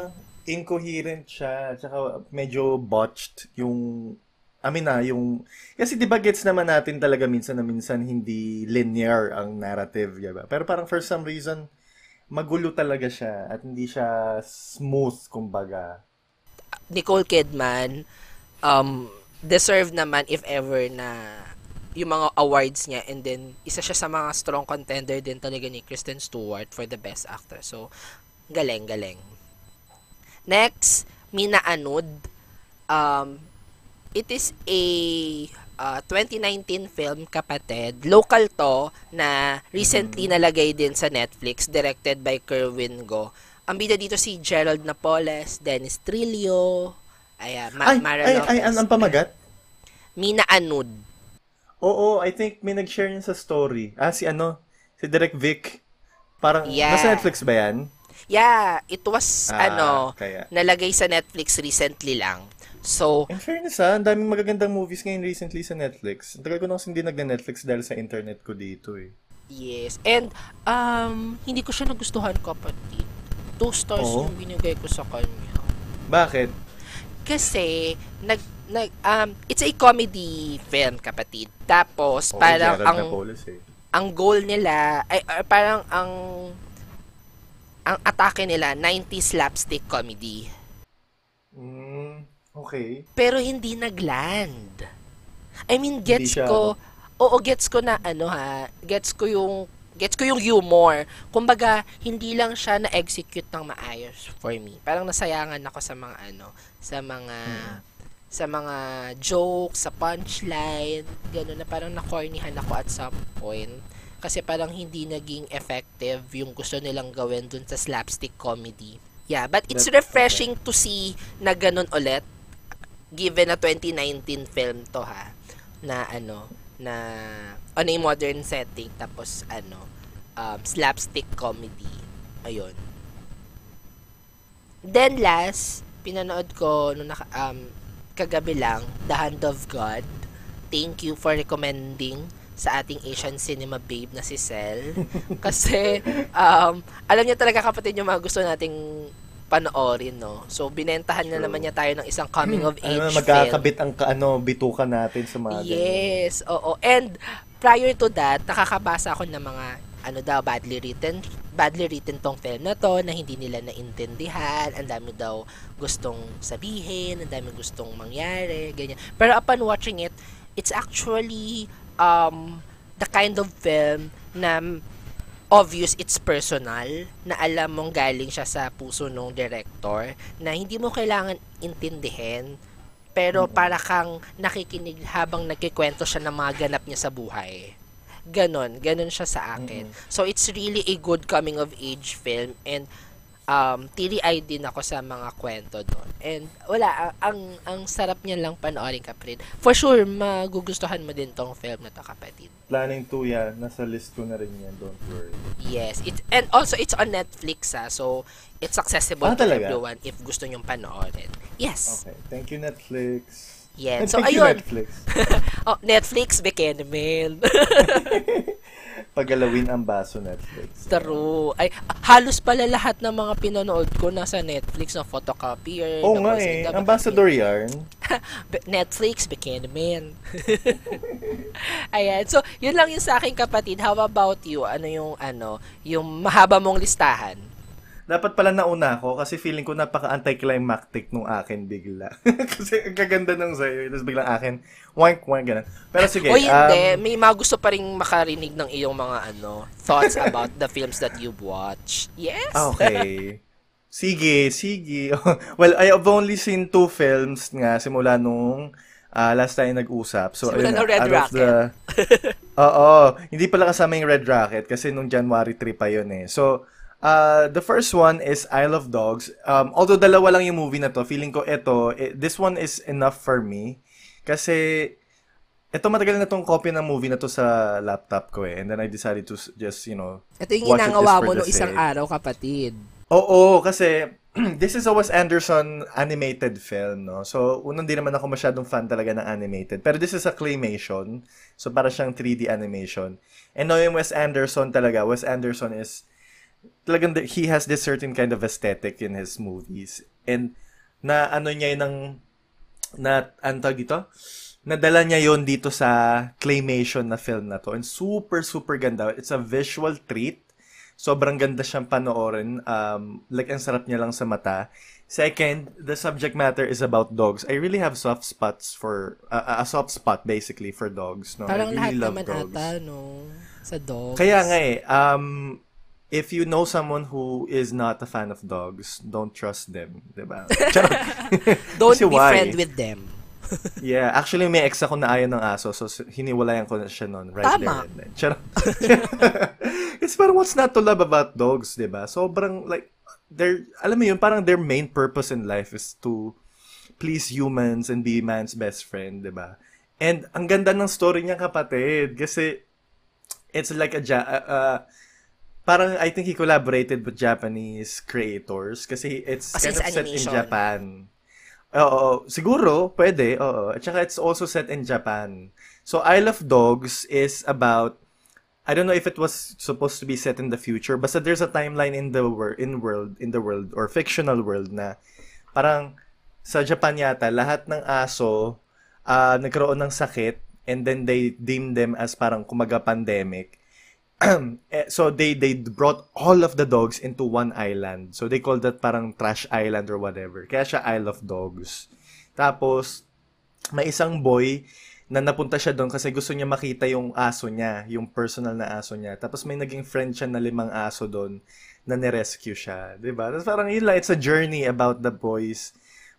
Speaker 5: incoherent siya. Tsaka medyo botched yung Na, yung... Kasi di ba gets naman natin talaga minsan na minsan hindi linear ang narrative, di ba? Pero parang for some reason, magulo talaga siya at hindi siya smooth, kumbaga.
Speaker 6: Nicole Kidman um deserve naman if ever na yung mga awards niya and then isa siya sa mga strong contender din talaga ni Kristen Stewart for the best actor. So galing galing. Next, Mina Anud. Um it is a uh, 2019 film kapatid. Local to na recently nalagay din sa Netflix directed by Kerwin Go. Ang bida dito si Gerald Napoles, Dennis Trillo, ay, Ma-
Speaker 5: Ay,
Speaker 6: Mara
Speaker 5: ay,
Speaker 6: Lopez.
Speaker 5: ay, ang, ang pamagat?
Speaker 6: Mina Anud.
Speaker 5: Oo, I think may nag-share niya sa story. Ah, si ano? Si Direk Vic. Parang,
Speaker 6: Yeah.
Speaker 5: nasa Netflix ba yan?
Speaker 6: Yeah, it was
Speaker 5: Ah,
Speaker 6: ano,
Speaker 5: kaya.
Speaker 6: nalagay sa Netflix recently lang. So,
Speaker 5: In fairness ha, ang daming magagandang movies ngayon recently sa Netflix. Ang tagal ko na kasi hindi nag-Netflix dahil sa internet ko dito eh.
Speaker 6: yes. And um hindi ko siya nagustuhan kapatid. Two stars
Speaker 5: Oo.
Speaker 6: yung binigay ko sa kanya.
Speaker 5: Bakit?
Speaker 6: Kasi nag nag um it's a comedy film kapatid. Tapos
Speaker 5: Oo,
Speaker 6: parang
Speaker 5: Gerald
Speaker 6: ang
Speaker 5: Napoles eh.
Speaker 6: ang goal nila ay ay, parang ang ang atake nila 90s slapstick comedy.
Speaker 5: Mm, okay.
Speaker 6: Pero hindi nagland. I mean, gets
Speaker 5: siya,
Speaker 6: ko, oo, gets ko na ano ha, gets ko yung, gets ko yung humor. Kumbaga, hindi lang siya na-execute ng maayos for me. Parang nasayangan ako sa mga ano, sa mga, sa mga jokes, sa punchline, gano'n na parang nakornihan ako at some point. Kasi parang hindi naging effective yung gusto nilang gawin dun sa slapstick comedy. Yeah, but it's refreshing to see na ganun ulit given na 2019 film to ha? Na ano na on a modern setting tapos ano um, slapstick comedy. Ayun. Then last pinanood ko nung naka, um, kagabi lang The Hand of God. Thank you for recommending sa ating Asian cinema babe na si Sel kasi um, alam niya talaga kapatid yung mga gusto nating panoorin, no? So, binentahan na
Speaker 5: True.
Speaker 6: naman niya tayo ng isang coming of age
Speaker 5: Ano, magkakabit ang ano, bituka natin sa mga.
Speaker 6: Yes, oo. And prior to that, nakakabasa ako ng mga ano daw, badly written, badly written tong film na to, na hindi nila naintindihan, ang dami daw gustong sabihin, ang dami gustong mangyari, ganyan. Pero upon watching it, it's actually um, the kind of film na obvious it's personal na alam mong galing siya sa puso ng director na hindi mo kailangan intindihin pero para kang nakikinig habang nagkikwento siya ng mga ganap niya sa buhay. Ganon, ganon siya sa akin. So it's really a good coming of age film and um, teary-eyed din ako sa mga kwento doon. And wala, ang, ang sarap niya lang panoorin kapatid. For sure, magugustuhan mo din tong film na to kapatid.
Speaker 5: Planning to yan. Nasa list ko na rin yan. Don't worry.
Speaker 6: Yes. It, and also, it's on Netflix ah. So, it's accessible
Speaker 5: Ah,
Speaker 6: to
Speaker 5: talaga?
Speaker 6: everyone if gusto nyong panoorin. Yes.
Speaker 5: Okay. Thank you, Netflix.
Speaker 6: Yes.
Speaker 5: And
Speaker 6: So,
Speaker 5: thank you,
Speaker 6: ayun.
Speaker 5: Netflix.
Speaker 6: oh, Netflix, Bekenemen.
Speaker 5: Pagalawin ang baso, Netflix.
Speaker 6: True. Ay, halos pala lahat ng mga pinanood ko nasa Netflix na photocopier.
Speaker 5: Oo nga
Speaker 6: tapos
Speaker 5: eh. Ambassador yarn.
Speaker 6: Netflix, Bekenemen. Ayan. So, yun lang yung sa akin kapatid. How about you? Ano yung, ano, yung mahaba mong listahan?
Speaker 5: Dapat pala nauna ako kasi feeling ko napaka-anticlimactic nung akin bigla. kasi ang gaganda ng sa'yo. Tapos biglang akin, wank, wank, ganun. Pero sige.
Speaker 6: o hindi,
Speaker 5: um,
Speaker 6: may mga gusto pa rin makarinig ng iyong mga ano thoughts about the films that you've watched. Yes.
Speaker 5: Ah, okay. Sige, sige. well, I have only seen two films nga simula nung ah, last time nag-usap. So,
Speaker 6: Simula
Speaker 5: ayun
Speaker 6: nung
Speaker 5: nga,
Speaker 6: Red
Speaker 5: of the- Oo. Hindi pala kasama yung Red Rocket kasi nung January 3 pa yun eh. So, uh, the first one is Isle of Dogs. Um, although dalawa lang yung movie na to, feeling ko ito, eh, this one is enough for me. Kasi, ito matagal na tong copy ng movie na to sa laptop ko eh. And then I decided to just, you know,
Speaker 6: Ito yung
Speaker 5: it
Speaker 6: inangawa mo nung isang
Speaker 5: sake.
Speaker 6: araw, kapatid.
Speaker 5: Oo, kasi this is a Wes Anderson animated film, no? So, unang di naman ako masyadong fan talaga ng animated. Pero this is a claymation. So, para siyang 3D animation. And knowing Wes Anderson talaga, Wes Anderson is, talagang he has this certain kind of aesthetic in his movies. And, na ano niya yun ng, na, tawag dito? Nadala niya yon dito sa claymation na film na to. And super, super ganda. It's a visual treat. Sobrang ganda siyang panoorin. Um, like, ang sarap niya lang sa mata. Second, the subject matter is about dogs. I really have soft spots for, uh, a soft spot basically for dogs. No?
Speaker 6: Parang
Speaker 5: I
Speaker 6: lahat
Speaker 5: really love
Speaker 6: naman
Speaker 5: dogs.
Speaker 6: ata, no? Sa dogs.
Speaker 5: Kaya nga eh, um, if you know someone who is not a fan of dogs, don't trust them, 'di ba?
Speaker 6: Don't be
Speaker 5: why?
Speaker 6: friend with them.
Speaker 5: Yeah, actually may ex ako na ayaw ng aso, so hiniwalayan ko na siya noon right
Speaker 6: Tama.
Speaker 5: there and then. Charot. It's parang what's not to love about dogs, 'di ba? Sobrang like their alam mo yun, parang their main purpose in life is to please humans and be man's best friend, 'di ba? And ang ganda ng story niya kapatid kasi it's like a uh, parang I think he collaborated with Japanese creators kasi it's
Speaker 6: Kasi
Speaker 5: kind
Speaker 6: it's
Speaker 5: of set in. Japan. Oo, siguro, pwede, oo. At saka it's also set in Japan. So Isle of Dogs is about I don't know if it was supposed to be set in the future, basta there's a timeline in the world in world in the world or fictional world na parang sa Japan yata lahat ng aso ah, nagkaroon ng sakit and then they deem them as parang kumaga pandemic. Eh, so they they brought all of the dogs into one island. So they called that parang trash island or whatever. Kaya siya Isle of Dogs. Tapos may isang boy na napunta siya doon kasi gusto niya makita yung aso niya, yung personal na aso niya. Tapos may naging friend siya na limang aso doon na nirescue siya. 'di ba? Tapos parang yun lang, it's a journey about the boys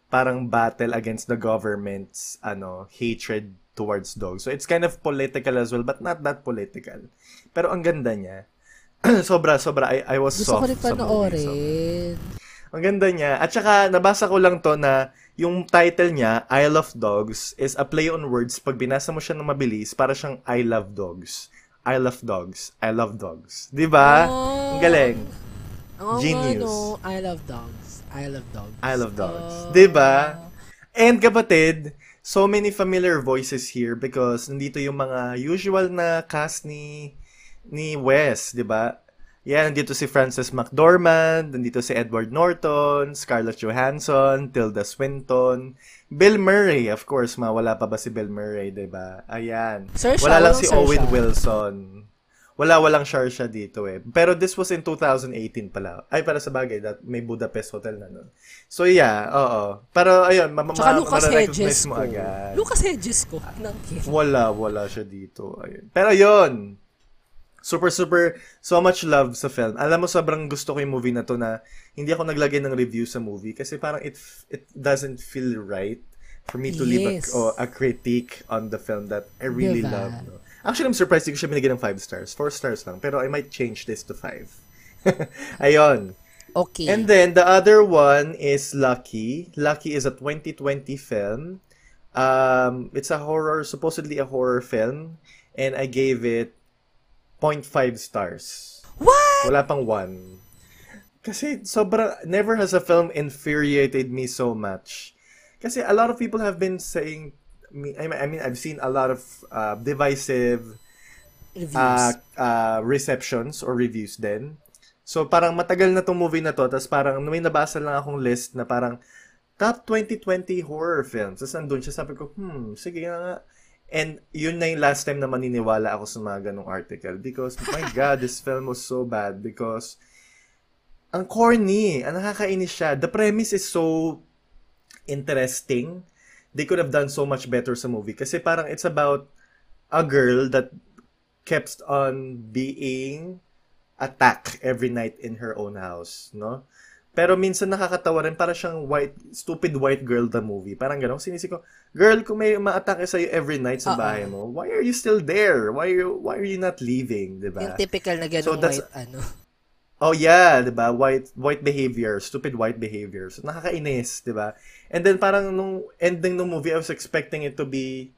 Speaker 5: parang battle against the government's ano hatred towards dogs. So it's kind of political as well, but not that political. Pero ang ganda niya. sobra, sobra. I, I was
Speaker 6: Gusto ko
Speaker 5: soft
Speaker 6: rin
Speaker 5: movie. So,
Speaker 6: panoorin.
Speaker 5: ang ganda niya. At saka, nabasa ko lang to na yung title niya, Isle of Dogs, is a play on words. Pag binasa mo siya ng mabilis, para siyang I love dogs. I love dogs. I love dogs. Di ba?
Speaker 6: Oh.
Speaker 5: Ang galing.
Speaker 6: Nga,
Speaker 5: Genius.
Speaker 6: no? I love dogs. I love dogs.
Speaker 5: I love dogs.
Speaker 6: Oh.
Speaker 5: Di ba? And kapatid, so many familiar voices here because nandito yung mga usual na cast ni ni Wes, 'di ba? Yan, nandito si Frances McDormand, nandito si Edward Norton, Scarlett Johansson, Tilda Swinton, Bill Murray, of course, mawala pa ba si Bill Murray, 'di ba? Ayan.
Speaker 6: Search
Speaker 5: Wala lang si
Speaker 6: search
Speaker 5: Owen
Speaker 6: siya.
Speaker 5: Wilson. Wala, walang Sharsha dito eh. Pero this was in 2018 pala. Ay, para sa bagay, that may Budapest Hotel na nun. So yeah, oo. Pero ayun, ma- ma-
Speaker 6: Tsaka Lucas
Speaker 5: ma-recognize
Speaker 6: Hedges
Speaker 5: mo
Speaker 6: ko.
Speaker 5: agad.
Speaker 6: Lucas Hedges ko. Nang
Speaker 5: Wala, wala siya dito. Ayun. Pero yun, super, super, so much love sa film. Alam mo, sobrang gusto ko yung movie na to na hindi ako naglagay ng review sa movie kasi parang it it doesn't feel right for me to leave a,
Speaker 6: Yes.
Speaker 5: oh, a critique on the film that I really
Speaker 6: Diba?
Speaker 5: love. No? Actually, I'm surprised hindi ko siya binigyan ng 5 stars. 4 stars lang. Pero I might change this to 5. Ayun.
Speaker 6: Okay.
Speaker 5: And then the other one is Lucky. Lucky is a 2020 film. Um, it's a horror, supposedly a horror film, and I gave it 0.5 stars.
Speaker 6: What?
Speaker 5: Wala pang 1. Kasi sobra, never has a film infuriated me so much. Kasi a lot of people have been saying, I mean, I mean I've seen a lot of uh, divisive uh, uh, receptions or reviews din. So parang matagal na tong movie na to, tapos parang may nabasa lang akong list na parang top 2020 horror films. Tapos nandun siya, sabi ko, hmm, sige na nga. And yun na yung last time na maniniwala ako sa mga ganong article because, my God, this film was so bad because ang corny, ang nakakainis siya. The premise is so interesting. They could have done so much better sa movie kasi parang it's about a girl that kept on being attacked every night in her own house, no? Pero minsan nakakatawa rin, para siyang white, stupid white girl the movie. Parang gano'n, sinisi ko, girl, kung may ma-atake sa'yo every night sa bahay mo, why are you still there? Why are you, why are you not leaving, di
Speaker 6: yung typical na ganong
Speaker 5: So
Speaker 6: white, ano.
Speaker 5: Oh yeah, 'di ba? White white behavior, stupid white behavior. So nakakainis, 'di ba? And then parang nung ending ng movie, I was expecting it to be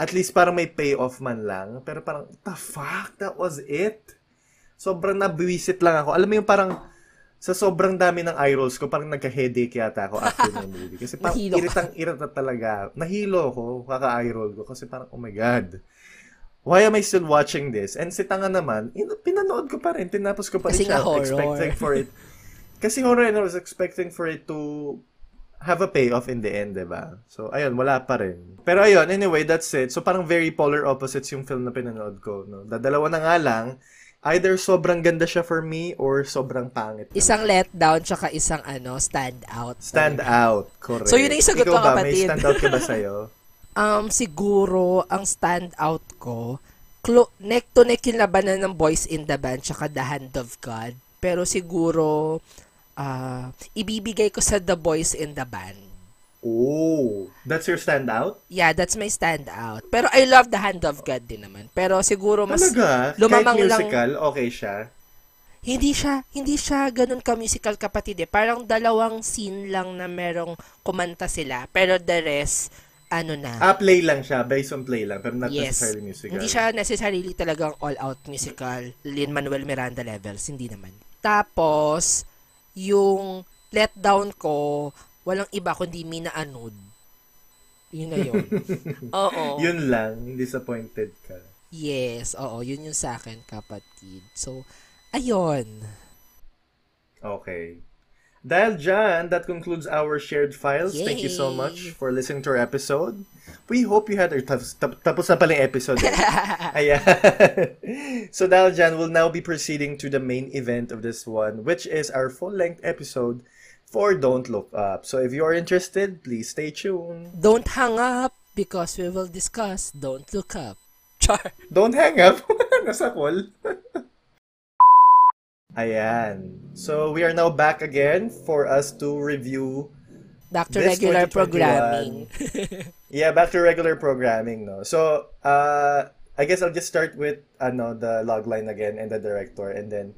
Speaker 5: at least parang may payoff man lang, pero parang the fuck, that was it. Sobrang nabwisit lang ako. Alam mo yung parang sa sobrang dami ng eye rolls ko, parang nagka-headache yata ako after ng movie. Kasi parang iritang irita talaga. Nahilo ko, kaka-eye roll ko. Kasi parang, oh my God. Why am I still watching this? And si Tanga naman, in- pinanood ko pa rin. Tinapos ko pa rin
Speaker 6: Kasi
Speaker 5: siya.
Speaker 6: horror.
Speaker 5: Expecting for it. Kasi horror and I was expecting for it to have a payoff in the end, di ba? So, ayun, wala pa rin. Pero ayun, anyway, that's it. So, parang very polar opposites yung film na pinanood ko. No? Dadalawa na nga lang, either sobrang ganda siya for me or sobrang pangit.
Speaker 6: Isang letdown, tsaka isang, ano, stand out.
Speaker 5: Stand out, correct.
Speaker 6: So, yun ang sagot
Speaker 5: Ikaw
Speaker 6: ko,
Speaker 5: ba, may
Speaker 6: kapatid.
Speaker 5: stand out ka ba sa'yo?
Speaker 6: Um, siguro, ang stand out ko, clo- neck to neck yung labanan ng Boys in the Band tsaka The Hand of God. Pero siguro, ah, ibibigay ko sa The Boys in the Band.
Speaker 5: Oh, that's your stand out?
Speaker 6: Yeah, that's my stand out. Pero I love The Hand of God din naman. Pero siguro mas
Speaker 5: Talaga?
Speaker 6: lumamang
Speaker 5: Kahit
Speaker 6: lang-
Speaker 5: musical, okay siya?
Speaker 6: hindi siya hindi siya ganun ka musical kapatid eh. Parang dalawang scene lang na merong kumanta sila, pero the rest ano na.
Speaker 5: Ah, play lang siya. Based on play lang. Pero not
Speaker 6: yes.
Speaker 5: necessarily musical.
Speaker 6: Hindi siya necessarily talagang all-out musical Lin-Manuel Miranda levels, hindi naman. Tapos yung letdown ko, walang iba kundi Mina Anud. Yun na yun. oo.
Speaker 5: Yun lang. Disappointed ka.
Speaker 6: Yes, oo. Yun yung sa akin, kapatid. So, ayun.
Speaker 5: Okay. Dahil dyan, that concludes our shared files. Thank you so
Speaker 6: Yay!
Speaker 5: much for listening to our episode. We hope you had... Or, tapos, tap- tapos na pala yung episode. eh. So dahil dyan, we'll now be proceeding to the main event of this one, which is our full-length episode for Don't Look Up. So if you are interested, please stay tuned.
Speaker 6: Don't hang up because we will discuss Don't Look Up. Char.
Speaker 5: Don't hang up. Nasa call. Ayan. So, we are now back again for us to review
Speaker 6: Back to regular programming.
Speaker 5: Yeah, back to regular programming, no. So, uh, I guess I'll just start with ano the logline again and the director, and then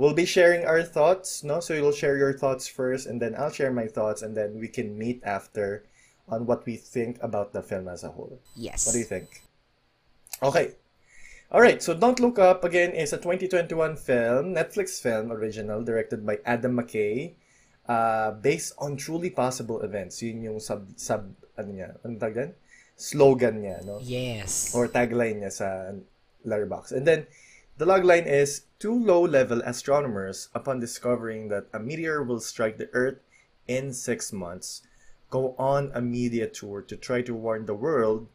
Speaker 5: we'll be sharing our thoughts, no. So you'll share your thoughts first, and then I'll share my thoughts, and then we can meet after on what we think about the film as a whole.
Speaker 6: yes.
Speaker 5: What do you think? Okay. All right, so Don't Look Up again is a 2021 film, Netflix film original directed by Adam McKay, uh, based on truly possible events. Yun yung sub sub ano niya, ano tawag yan? Slogan niya, no?
Speaker 6: Yes.
Speaker 5: Or tagline niya sa Letterboxd. And then the logline is two low-level astronomers upon discovering that a meteor will strike the Earth in 6 months go on a media tour to try to warn the world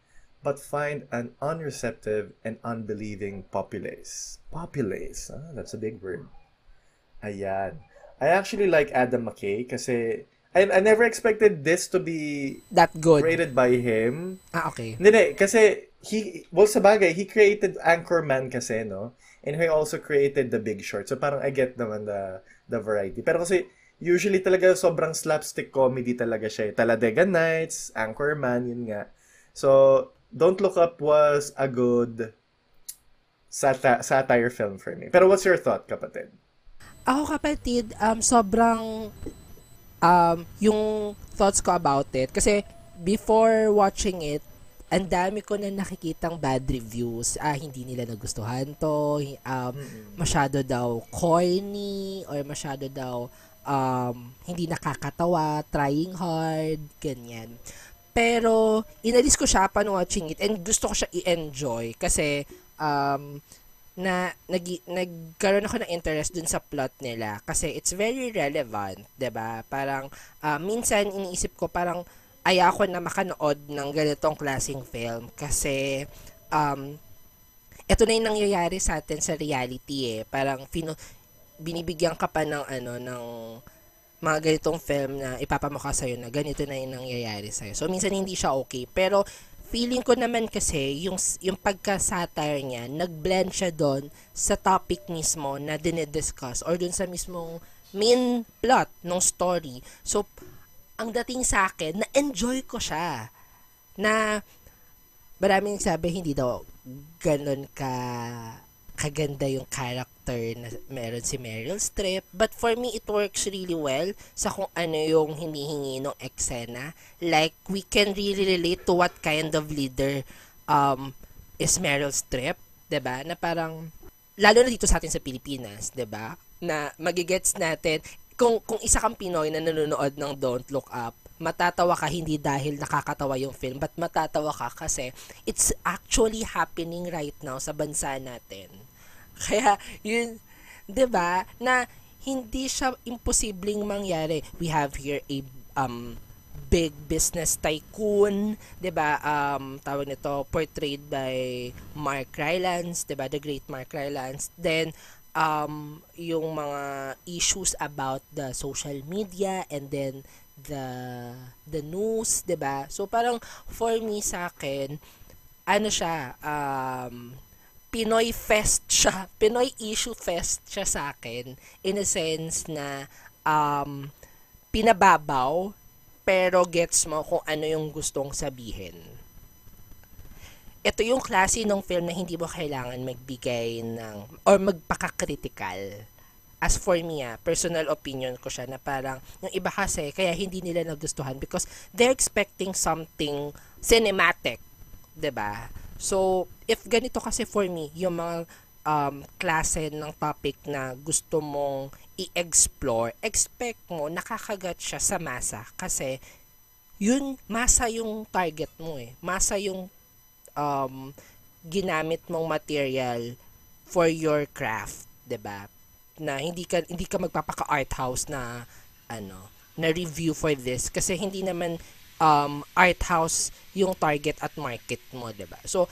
Speaker 5: but find an unreceptive and unbelieving populace. Populace, ah, that's a big word. Ayan. I actually like Adam McKay kasi I, I never expected this to be
Speaker 6: That good.
Speaker 5: created by him.
Speaker 6: Ah, okay.
Speaker 5: Hindi, hindi, kasi he, well, sa bagay, he created Anchorman kasi, no? And he also created The Big Short. So parang I get naman the, the variety. Pero kasi, usually talaga sobrang slapstick comedy talaga siya. eh. Talladega Nights, Anchorman, yun nga. So, Don't Look Up was a good sati- satire film for me. Pero what's your thought, kapatid?
Speaker 6: Ako kapatid, um, sobrang um, yung thoughts ko about it. Kasi before watching it, ang dami ko na nakikitang bad reviews. Ah, hindi nila nagustuhan to. Um, masyado daw corny or masyado daw um, hindi nakakatawa, trying hard, ganyan. Pero, inalis ko siya upon watching it and gusto ko siya i-enjoy kasi um, na nag nagkaroon ako ng interest dun sa plot nila kasi it's very relevant, 'di ba? Parang ah, minsan iniisip ko parang ayoko na makanood ng ganitong klaseng film kasi um ito na yung nangyayari sa atin sa reality eh. Parang pino, binibigyan ka pa ng ano ng mga ganitong film na ipapamukha sa'yo na ganito na yung nangyayari sa'yo. So, minsan hindi siya okay. Pero, feeling ko naman kasi, yung, yung pagka-satire niya, nag-blend siya doon sa topic mismo na dinidiscuss or doon sa mismong main plot ng story. So, ang dating sa akin, na-enjoy ko siya. Na, maraming sabi, hindi daw ganun ka kaganda yung character na meron si Meryl Streep. But for me, it works really well sa kung ano yung hinihingi ng eksena. Like, we can really relate to what kind of leader um, is Meryl Streep. ba Na parang, lalo na dito sa atin sa Pilipinas, ba Na magigets natin, kung, kung isa kang Pinoy na nanonood ng Don't Look Up, matatawa ka hindi dahil nakakatawa yung film, but matatawa ka kasi it's actually happening right now sa bansa natin. Kaya, yun, 'di ba na hindi siya imposibleng mangyari. We have here a um, big business tycoon, 'di ba? Um tawag nito portrayed by Mark Rylance, 'di ba? The great Mark Rylance. Then um yung mga issues about the social media and then the the news, 'di ba? So parang for me sa akin ano siya um Pinoy fest siya. Pinoy issue fest siya sa akin in a sense na um pinababaw pero gets mo kung ano yung gustong sabihin. Ito yung klase ng film na hindi mo kailangan magbigay ng or magpaka-critical. As for me, ah, personal opinion ko siya na parang yung iba kasi kaya hindi nila nagustuhan because they're expecting something cinematic, 'di ba? So, if ganito kasi for me, yung mga um, klase ng topic na gusto mong i-explore, expect mo nakakagat siya sa masa kasi yun, masa yung target mo eh. Masa yung um, ginamit mong material for your craft, 'di ba? Na hindi ka hindi ka magpapaka art house na ano, na review for this kasi hindi naman um, art house yung target at market mo, ba? So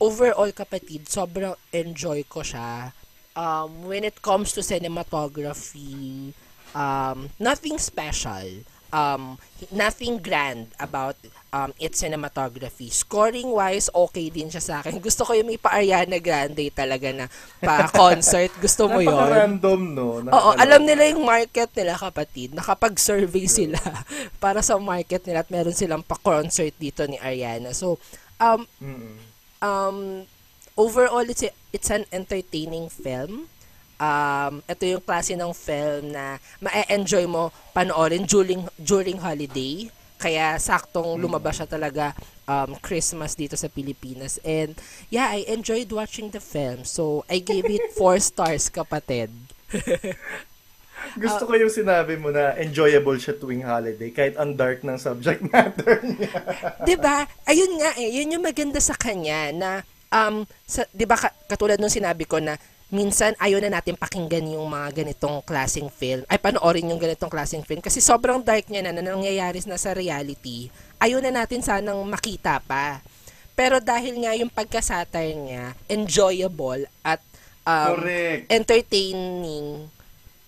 Speaker 6: overall kapatid, sobrang enjoy ko siya. Um, when it comes to cinematography, um, nothing special. Um, nothing grand about um, its cinematography. Scoring-wise, okay din siya sa akin. Gusto ko yung may pa-Ariana Grande talaga na pa-concert. Gusto mo yun?
Speaker 5: Napaka-random, no?
Speaker 6: Oo,
Speaker 5: Nakakaloka.
Speaker 6: alam nila yung market nila kapatid. Nakapag-survey sila para sa market nila at meron silang pa-concert dito ni Ariana. So, um, um, overall, it's, a- it's an entertaining film. Um, ito yung klase ng film na ma-enjoy mo panoorin during, during holiday. Kaya saktong lumabas siya talaga um, Christmas dito sa Pilipinas. And yeah, I enjoyed watching the film. So, I gave it four stars, kapatid.
Speaker 5: Gusto ko yung sinabi mo na enjoyable siya tuwing holiday kahit ang dark ng subject matter niya.
Speaker 6: 'Di ba? Ayun nga eh, yun yung maganda sa kanya na um sa 'di ba ka- katulad nung sinabi ko na minsan ayaw na natin pakinggan yung mga ganitong klaseng film. Ay panoorin yung ganitong klaseng film kasi sobrang dark niya na, na nangyayari na sa reality. Ayaw na natin sanang makita pa. Pero dahil nga yung pagka-satire niya, enjoyable at um,
Speaker 5: Correct.
Speaker 6: entertaining,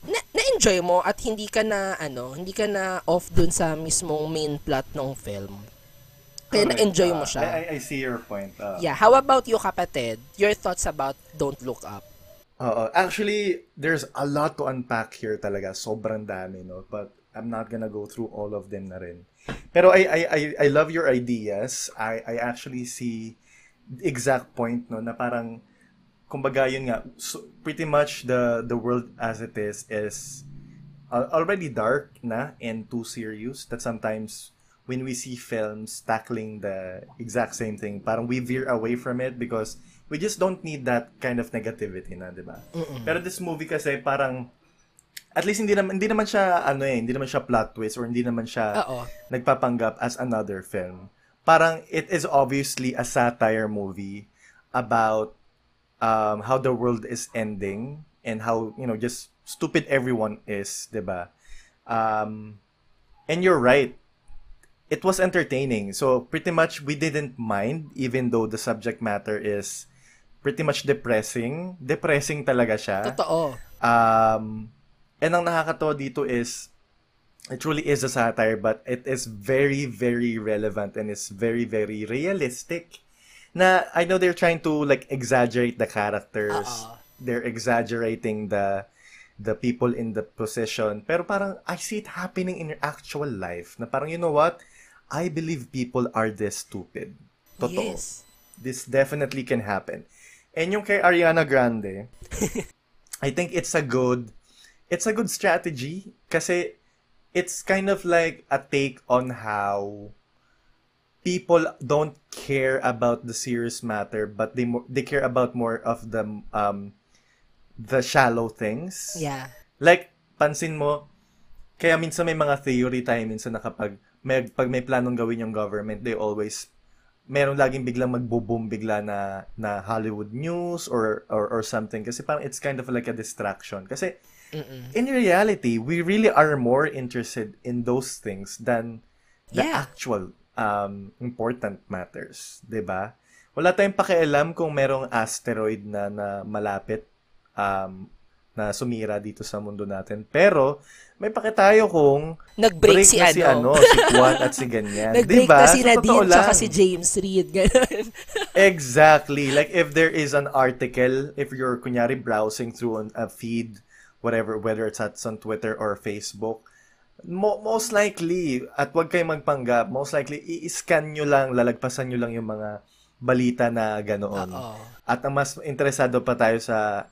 Speaker 6: na, na-enjoy mo at hindi ka na, ano, hindi ka na off dun sa mismong main plot ng film. Kaya
Speaker 5: Correct.
Speaker 6: na-enjoy mo
Speaker 5: Ah,
Speaker 6: siya.
Speaker 5: I, I see your point. ah.
Speaker 6: Yeah, how about you, kapatid? Your thoughts about Don't Look Up?
Speaker 5: Oo. Actually, there's a lot to unpack here talaga. Sobrang dami, no? But I'm not gonna go through all of them na rin. Pero I, I, I, I love your ideas. I, I actually see exact point, no? Na parang, kumbaga yun nga, so, pretty much the, the world as it is, is al- already dark na and too serious that sometimes when we see films tackling the exact same thing, parang we veer away from it because we just don't need that kind of negativity na, di ba? Pero this movie kasi parang at least hindi naman hindi naman siya ano eh, hindi naman siya plot twist or hindi naman siya
Speaker 6: Oo.
Speaker 5: nagpapanggap as another film. Parang it is obviously a satire movie about um, how the world is ending and how, you know, just stupid everyone is, 'di ba? Um, and you're right. It was entertaining. So pretty much we didn't mind even though the subject matter is pretty much depressing. Depressing talaga siya.
Speaker 6: Totoo.
Speaker 5: Um, and ang nakakatawa dito is, it truly is a satire, but it is very, very relevant and it's very, very realistic. Na, I know they're trying to, like, exaggerate the characters.
Speaker 6: Oo.
Speaker 5: They're exaggerating the the people in the position. Pero parang, I see it happening in your actual life. Na parang, you know what? I believe people are this stupid. Totoo
Speaker 6: Yes.
Speaker 5: this definitely can happen. And yung kay Ariana Grande, I think it's a good it's a good strategy kasi it's kind of like a take on how people don't care about the serious matter but they mo- they care about more of the um the shallow things.
Speaker 6: Yeah.
Speaker 5: Like, pansin mo, kaya minsan may mga theory tayo minsan na kapag may, pag may planong gawin yung government, they always, meron laging biglang magbo-boom bigla na, na Hollywood news or, or, or something. Kasi parang it's kind of like a distraction. Kasi, in reality, we really are more interested in those things than the
Speaker 6: Yeah.
Speaker 5: actual um, important matters. 'di ba? Wala tayong pakialam kung merong asteroid na, na malapit um, na sumira dito sa mundo natin. Pero, may paki tayo kung
Speaker 6: Nag-break si
Speaker 5: na si
Speaker 6: ano.
Speaker 5: ano, si Juan at si ganyan.
Speaker 6: Nag-break
Speaker 5: diba?
Speaker 6: na si Nadine tsaka
Speaker 5: lang.
Speaker 6: si James Reid. Ganun.
Speaker 5: Exactly. Like if there is an article, if you're kunyari browsing through an, a feed, whatever, whether it's at on Twitter or Facebook, mo- most likely, at wag kayong magpanggap, most likely, i-scan nyo lang, lalagpasan nyo lang yung mga balita na ganoon.
Speaker 6: Oo.
Speaker 5: At ang mas interesado pa tayo sa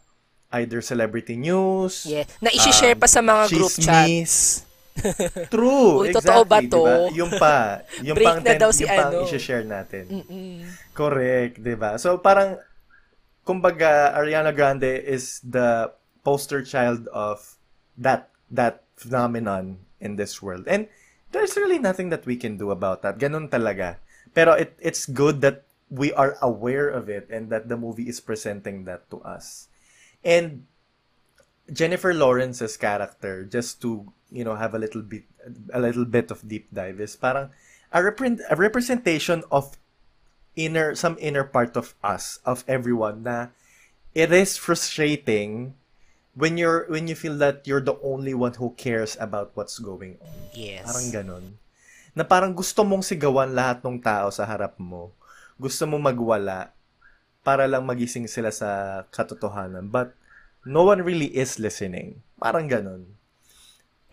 Speaker 5: either celebrity news,
Speaker 6: Yeah. Na isi-share pa sa mga group chat.
Speaker 5: chismis. True,
Speaker 6: Uy,
Speaker 5: exactly.
Speaker 6: totoo ba to?
Speaker 5: diba? Yung pa, yung
Speaker 6: Break
Speaker 5: pang,
Speaker 6: na daw si
Speaker 5: yung pang
Speaker 6: ano.
Speaker 5: i-share natin.
Speaker 6: Mm-mm.
Speaker 5: Correct, 'di ba? So parang kumbaga Ariana Grande is the poster child of that that phenomenon in this world. And there's really nothing that we can do about that. Ganun talaga. Pero it it's good that we are aware of it and that the movie is presenting that to us. And Jennifer Lawrence's character, just to you know have a little bit a little bit of deep dive, is parang a, repre- a representation of inner some inner part of us of everyone na it is frustrating when you're when you feel that you're the only one who cares about what's going on.
Speaker 6: Yes.
Speaker 5: Parang ganun. Na parang gusto mong sigawan lahat ng tao sa harap mo. Gusto mong magwala para lang magising sila sa katotohanan. But no one really is listening. Parang ganun.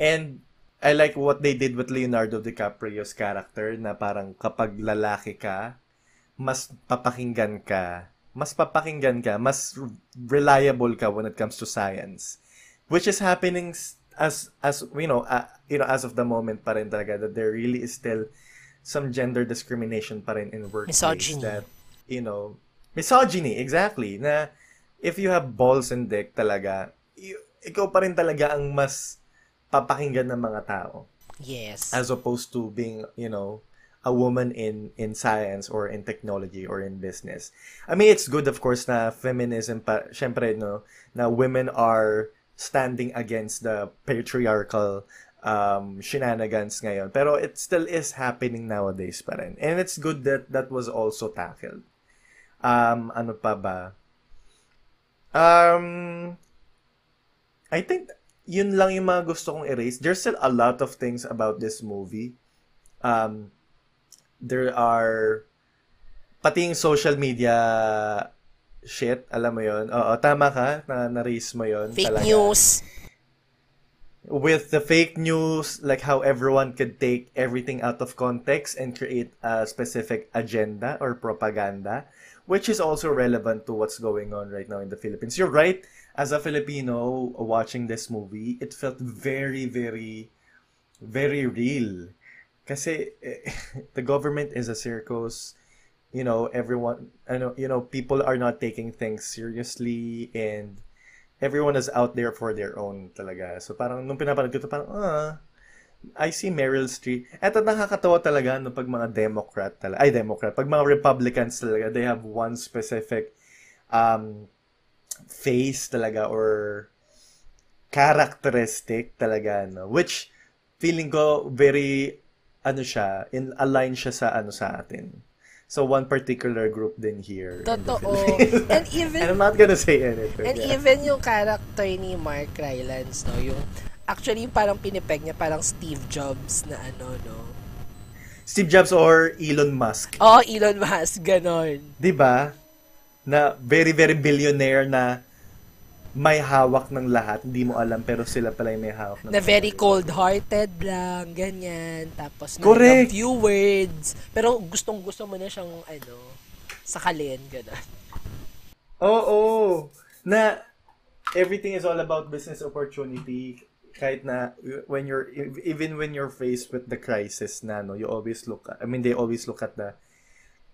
Speaker 5: And I like what they did with Leonardo DiCaprio's character na parang kapag lalaki ka, mas papakinggan ka, mas papakinggan ka, mas reliable ka when it comes to science. Which is happening as as you know, uh, you know as of the moment pa rin talaga that there really is still some gender discrimination pa rin in workplace
Speaker 6: Misogyny.
Speaker 5: that you know, misogyny exactly na if you have balls and dick talaga, y- ikaw pa rin talaga ang mas papakinggan ng mga tao
Speaker 6: Yes.
Speaker 5: as opposed to being, you know, a woman in in science or in technology or in business. I mean, it's good of course na feminism pa syempre no na women are standing against the patriarchal um, shenanigans ngayon. Pero it still is happening nowadays pa rin. And it's good that that was also tackled. Um, ano pa ba? Um, I think yun lang yung mga gusto kong erase. There's still a lot of things about this movie. Um, there are pati yung social media shit, alam mo yon Oo, tama ka na na-raise mo yon
Speaker 6: Fake
Speaker 5: talaga.
Speaker 6: news.
Speaker 5: With the fake news, like how everyone could take everything out of context and create a specific agenda or propaganda, which is also relevant to what's going on right now in the Philippines. You're right. As a Filipino watching this movie, it felt very, very, very real. Kasi eh, the government is a circus. You know, everyone, I know, you know, people are not taking things seriously and everyone is out there for their own talaga. So parang nung pinapanood ko ito, parang, ah, I see Meryl Streep. Eto nakakatawa talaga no pag mga Democrat talaga. Ay, Democrat. Pag mga Republicans talaga, they have one specific um, face talaga or characteristic talaga, no? Which, feeling ko, very, ano siya, in align siya sa, ano, sa atin. So, one particular group din here.
Speaker 6: Totoo. And even
Speaker 5: And I'm not gonna say anything.
Speaker 6: And
Speaker 5: yeah.
Speaker 6: even yung character ni Mark Rylance, no, yung actually yung parang pinipeg niya parang Steve Jobs na ano, no.
Speaker 5: Steve Jobs or Elon Musk.
Speaker 6: Oh, Elon Musk, ganon.
Speaker 5: 'Di ba? Na very very billionaire na may hawak ng lahat, hindi mo alam pero sila pala yung may hawak ng
Speaker 6: Na very cold-hearted lang, ganyan. Tapos
Speaker 5: Correct.
Speaker 6: few words. Pero gustong gusto mo na siyang, ano, sakalin, ganon.
Speaker 5: Oo. Na everything is all about business opportunity kahit na when you're even when you're faced with the crisis na no you always look at, I mean they always look at the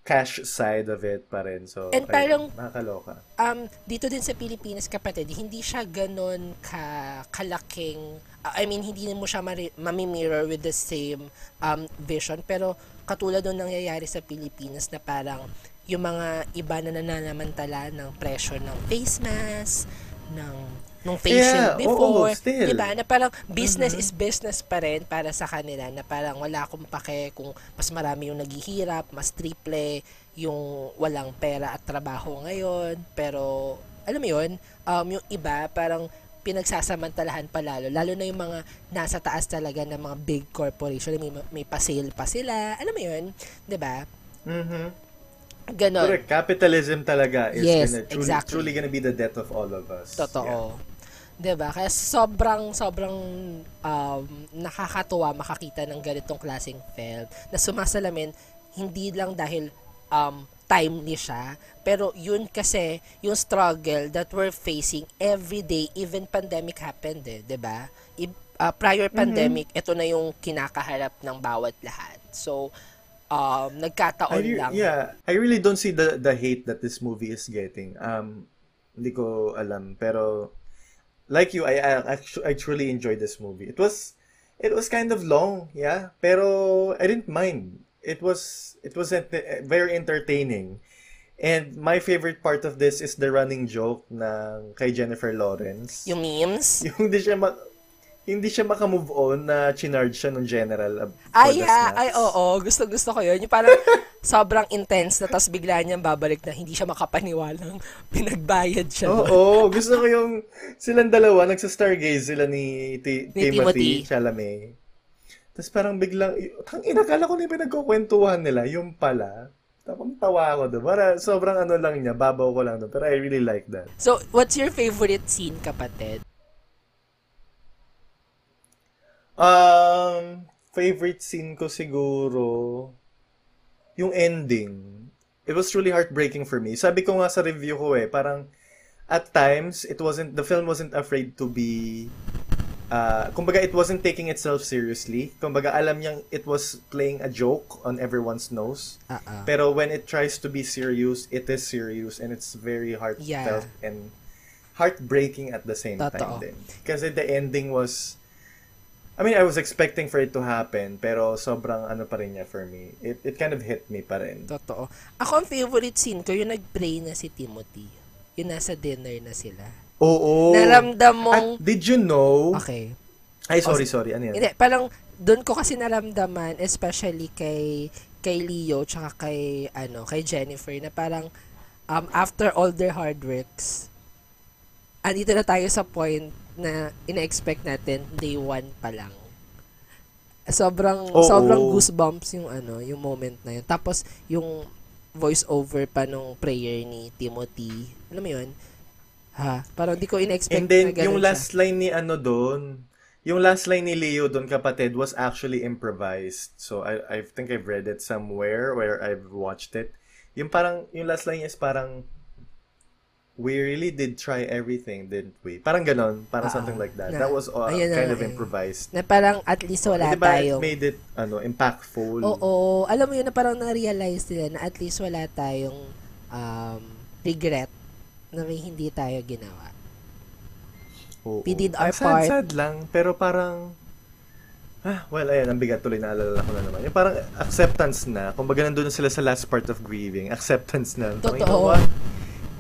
Speaker 5: cash side of it pa rin. So
Speaker 6: And parang-
Speaker 5: nakakaloka.
Speaker 6: Um, dito din sa Pilipinas, kapatid, hindi siya ganon ka kalaking, uh, I mean, hindi mo siya mari- mamimirror with the same um, vision, pero katulad nung nangyayari sa Pilipinas na parang yung mga iba na nananamantala ng presyo ng face mask, ng nung
Speaker 5: Yeah,
Speaker 6: facial
Speaker 5: oo,
Speaker 6: before,
Speaker 5: still.
Speaker 6: 'di ba? Na parang business is business pa rin para sa kanila na parang wala akong pake kung mas marami yung naghihirap, mas triple yung walang pera at trabaho ngayon. Pero alam mo 'yun, um yung iba parang pinagsasamantalahan pa lalo, lalo na yung mga nasa taas talaga ng mga big corporation, may, may pa-sale pa sila. Alam mo 'yun, 'di ba?
Speaker 5: mhm
Speaker 6: Ganon.
Speaker 5: correct capitalism talaga is
Speaker 6: Yes,
Speaker 5: gonna, truly,
Speaker 6: exactly.
Speaker 5: truly gonna be the death of all of us
Speaker 6: Totoo. 'Di ba? Kaya sobrang sobrang um, nakakatuwa makakita ng ganitong klaseng film na sumasalamin hindi lang dahil um, timely siya, pero yun kasi yung struggle that we're facing every day even pandemic happened eh, 'di ba? I- uh, prior pandemic, ito na yung kinakaharap ng bawat lahat. So um,
Speaker 5: I
Speaker 6: nagkataon
Speaker 5: re-
Speaker 6: lang.
Speaker 5: yeah, I really don't see the the hate that this movie is getting. Um, hindi ko alam, pero like you, I I, I truly enjoyed this movie. It was it was kind of long, yeah, pero I didn't mind. It was it was ent- very entertaining. And my favorite part of this is the running joke ng kay Jennifer Lawrence.
Speaker 6: Yung memes.
Speaker 5: Yung hindi siya ma- hindi siya makamove on na chinarge siya nung general uh,
Speaker 6: Ay, ah,
Speaker 5: snacks.
Speaker 6: ay, oo. Gusto, gusto ko yun. Yung parang sobrang intense na tapos bigla niyang babalik na hindi siya makapaniwalang pinagbayad siya.
Speaker 5: Oo, gusto ko yung silang dalawa, nagsa-stargaze sila ni, Ti-
Speaker 6: Ni
Speaker 5: Timothy,
Speaker 6: Timothy.
Speaker 5: Chalamet. Tapos parang biglang, tang inakala ko na yung pinagkukwentuhan nila, yung pala. Tapos tawa ako doon. Para sobrang ano lang niya, babaw ko lang doon. Pero I really like that.
Speaker 6: So, what's your favorite scene, kapatid?
Speaker 5: Um, favorite scene ko siguro, yung ending. It was truly heartbreaking for me. Sabi ko nga sa review ko eh, parang at times, it wasn't, the film wasn't afraid to be, uh, kumbaga it wasn't taking itself seriously. Kumbaga alam niyang it was playing a joke on everyone's nose.
Speaker 6: Uh-uh.
Speaker 5: Pero when it tries to be serious, it is serious and it's very heartfelt
Speaker 6: Yeah.
Speaker 5: and heartbreaking at the same time
Speaker 6: Totoo.
Speaker 5: din. Kasi the ending was I mean, I was expecting for it to happen, pero sobrang ano pa rin niya for me. It it kind of hit me pa rin.
Speaker 6: Totoo. Ako, ang favorite scene ko, yung nag-pray na si Timothy. Yung nasa dinner na sila.
Speaker 5: Oo.
Speaker 6: Naramdam mong...
Speaker 5: At did you know,
Speaker 6: Okay.
Speaker 5: Ay, sorry, sorry. Ano yan?
Speaker 6: Hindi, parang doon ko kasi naramdaman, especially kay kay Leo tsaka kay ano, kay Jennifer na parang um, after all their hard works, andito na tayo sa point na ina-expect natin day one pa lang. Sobrang
Speaker 5: Oo.
Speaker 6: sobrang goosebumps yung ano, yung moment na yun. Tapos yung voice over pa nung prayer ni Timothy. Alam mo yun? Ha? Parang di ko ina-expect
Speaker 5: And then,
Speaker 6: na
Speaker 5: yung
Speaker 6: siya.
Speaker 5: last line ni ano doon, yung last line ni Leo doon, kapatid, was actually improvised. So, I, I think I've read it somewhere where I've watched it. Yung parang, yung last line is parang, we really did try everything, didn't we? Parang ganon, parang
Speaker 6: Ah,
Speaker 5: something like that.
Speaker 6: na-
Speaker 5: that was uh,
Speaker 6: ayun na
Speaker 5: kind
Speaker 6: nga
Speaker 5: of improvised.
Speaker 6: Na parang at least wala
Speaker 5: Di ba,
Speaker 6: tayong...
Speaker 5: it made it, ano, impactful.
Speaker 6: Oo, alam mo yun na parang na-realize nila na at least wala tayong um, regret na may hindi tayo ginawa.
Speaker 5: Oo.
Speaker 6: We did our
Speaker 5: sad,
Speaker 6: part.
Speaker 5: sad lang, pero parang, ah, well, ayan, ang bigat tuloy, naalala ko na naman. Yung parang acceptance na, kumbaga nandun na sila sa last part of grieving, acceptance na.
Speaker 6: Totoo.
Speaker 5: what?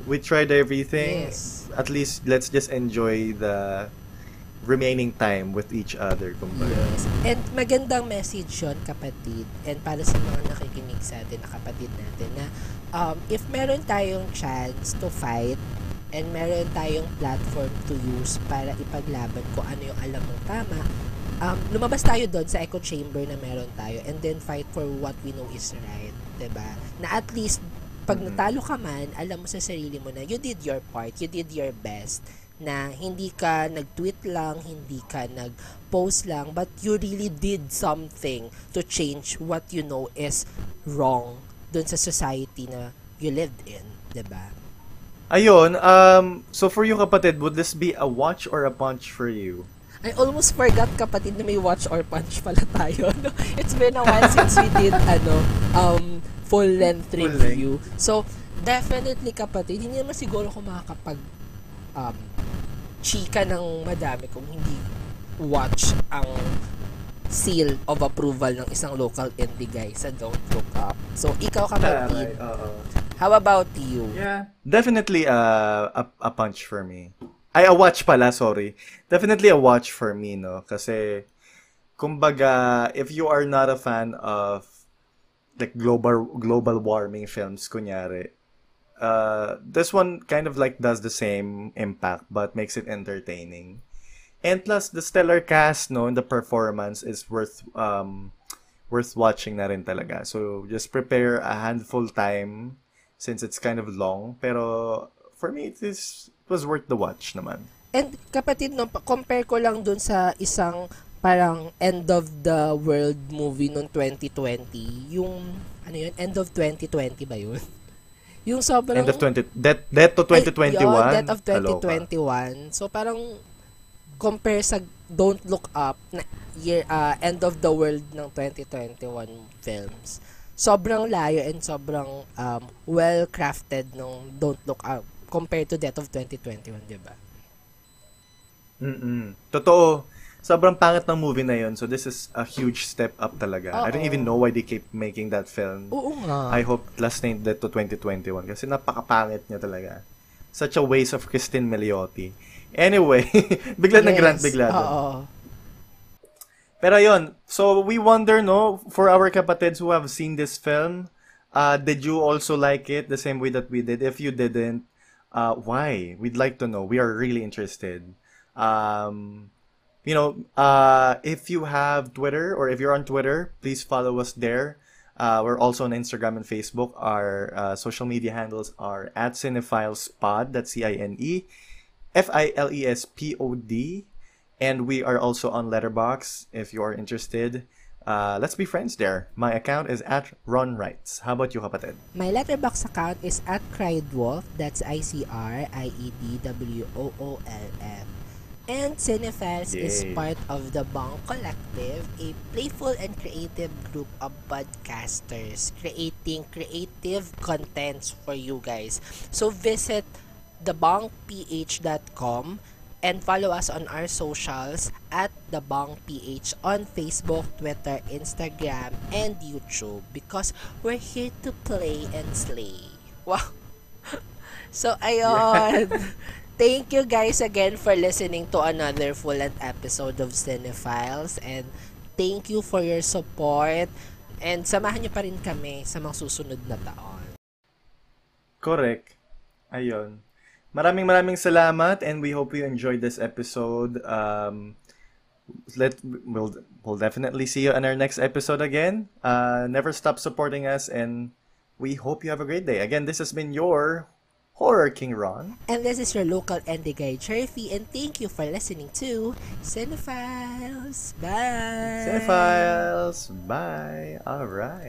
Speaker 5: We tried everything.
Speaker 6: Yes.
Speaker 5: At least, let's just enjoy the remaining time with each other, kumbaga.
Speaker 6: Yes. And magandang message yun, kapatid. And para sa mga nakikinig sa atin na kapatid natin na um, if meron tayong chance to fight and meron tayong platform to use para ipaglaban kung ano yung alam mong tama, um, lumabas tayo doon sa echo chamber na meron tayo and then fight for what we know is right. ba Na at least, pag natalo ka man, alam mo sa sarili mo na you did your part, you did your best na hindi ka nag-tweet lang, hindi ka nag-post lang, but you really did something to change what you know is wrong dun sa society na you lived in, 'di ba?
Speaker 5: Ayun, um, so for you kapatid, would this be a watch or a punch for you?
Speaker 6: I almost forgot kapatid na may watch or punch pala tayo. No? It's been a while since we did ano um full length
Speaker 5: Full
Speaker 6: review. So definitely kapatid, hindi naman siguro ako makakapag um chika ng madami kung hindi watch ang seal of approval ng isang local indie guy sa Don't Look Up. So ikaw kapatid,
Speaker 5: oo.
Speaker 6: how about you?
Speaker 5: Yeah. Definitely uh, a, a punch for me. Ay, a watch pala, sorry. Definitely a watch for me, no? Kasi, kumbaga, if you are not a fan of like global global warming films, kunyari, uh, this one kind of like does the same impact but makes it entertaining. And plus, the stellar cast, no, and the performance is worth um worth watching na rin talaga. So, just prepare a handful time since it's kind of long. Pero, for me, it, is, it was worth the watch naman.
Speaker 6: And kapatid, no, pa- compare ko lang dun sa isang parang end of the world movie noong 2020. Yung, ano yun, end of 2020 ba yun? Yung sobrang...
Speaker 5: End of 20... Death, death to 2021?
Speaker 6: Ay, yun, Death of
Speaker 5: Kaloka.
Speaker 6: 2021. So parang compare sa Don't Look Up na year uh, end of the world ng 2021 films. Sobrang layo and sobrang um, well crafted nung Don't Look Up compared to Death of 2021, 'di ba?
Speaker 5: Mm-mm. Totoo. Sobrang pangit ng movie na yun. So, this is a huge step up talaga. I don't even know why they keep making that film.
Speaker 6: Oo nga.
Speaker 5: I hope last night Death to 2021 kasi napakapangit niya talaga. Such a waste of Christine Milioti. Anyway, bigla
Speaker 6: Yes.
Speaker 5: nag-rant bigla doon.
Speaker 6: Oo.
Speaker 5: Pero yun, so we wonder, no, for our kapatids who have seen this film, uh, did you also like it the same way that we did? If you didn't, uh, why? We'd like to know. We are really interested. Um, you know, uh, if you have Twitter or if you're on Twitter, please follow us there. Uh, we're also on Instagram and Facebook. Our uh, social media handles are at CinephileSpod, that's C-I-N-E, F-I-L-E-S-P-O-D. And we are also on Letterbox if you are interested. Uh, let's be friends there. My account is at Ron Wrights. How about you, kapatid?
Speaker 6: My letterbox account is at Criedwolf. That's E I-C-R-I-E-D-W-O-O-L-F. And Cinephiles is
Speaker 5: Yay.
Speaker 6: part of the Bong Collective, a playful and creative group of podcasters creating creative contents for you guys. So visit thebongph.com and follow us on our socials at thebongph on Facebook, Twitter, Instagram, and YouTube because we're here to play and slay. Wow! So, ayun. thank you guys again for listening to another full episode of Cinephiles and thank you for your support and samahan niyo pa rin kami sa mga susunod na taon.
Speaker 5: Correct. Ayun. Maraming maraming salamat and we hope you enjoyed this episode. Um, let we'll we'll definitely see you on our next episode again. Uh, never stop supporting us and we hope you have a great day. Again, this has been your Horror King Ron.
Speaker 6: And this is your local indie guy, Cherfy, and thank you for listening to Cinephiles. Bye!
Speaker 5: Cinephiles. Bye. All right.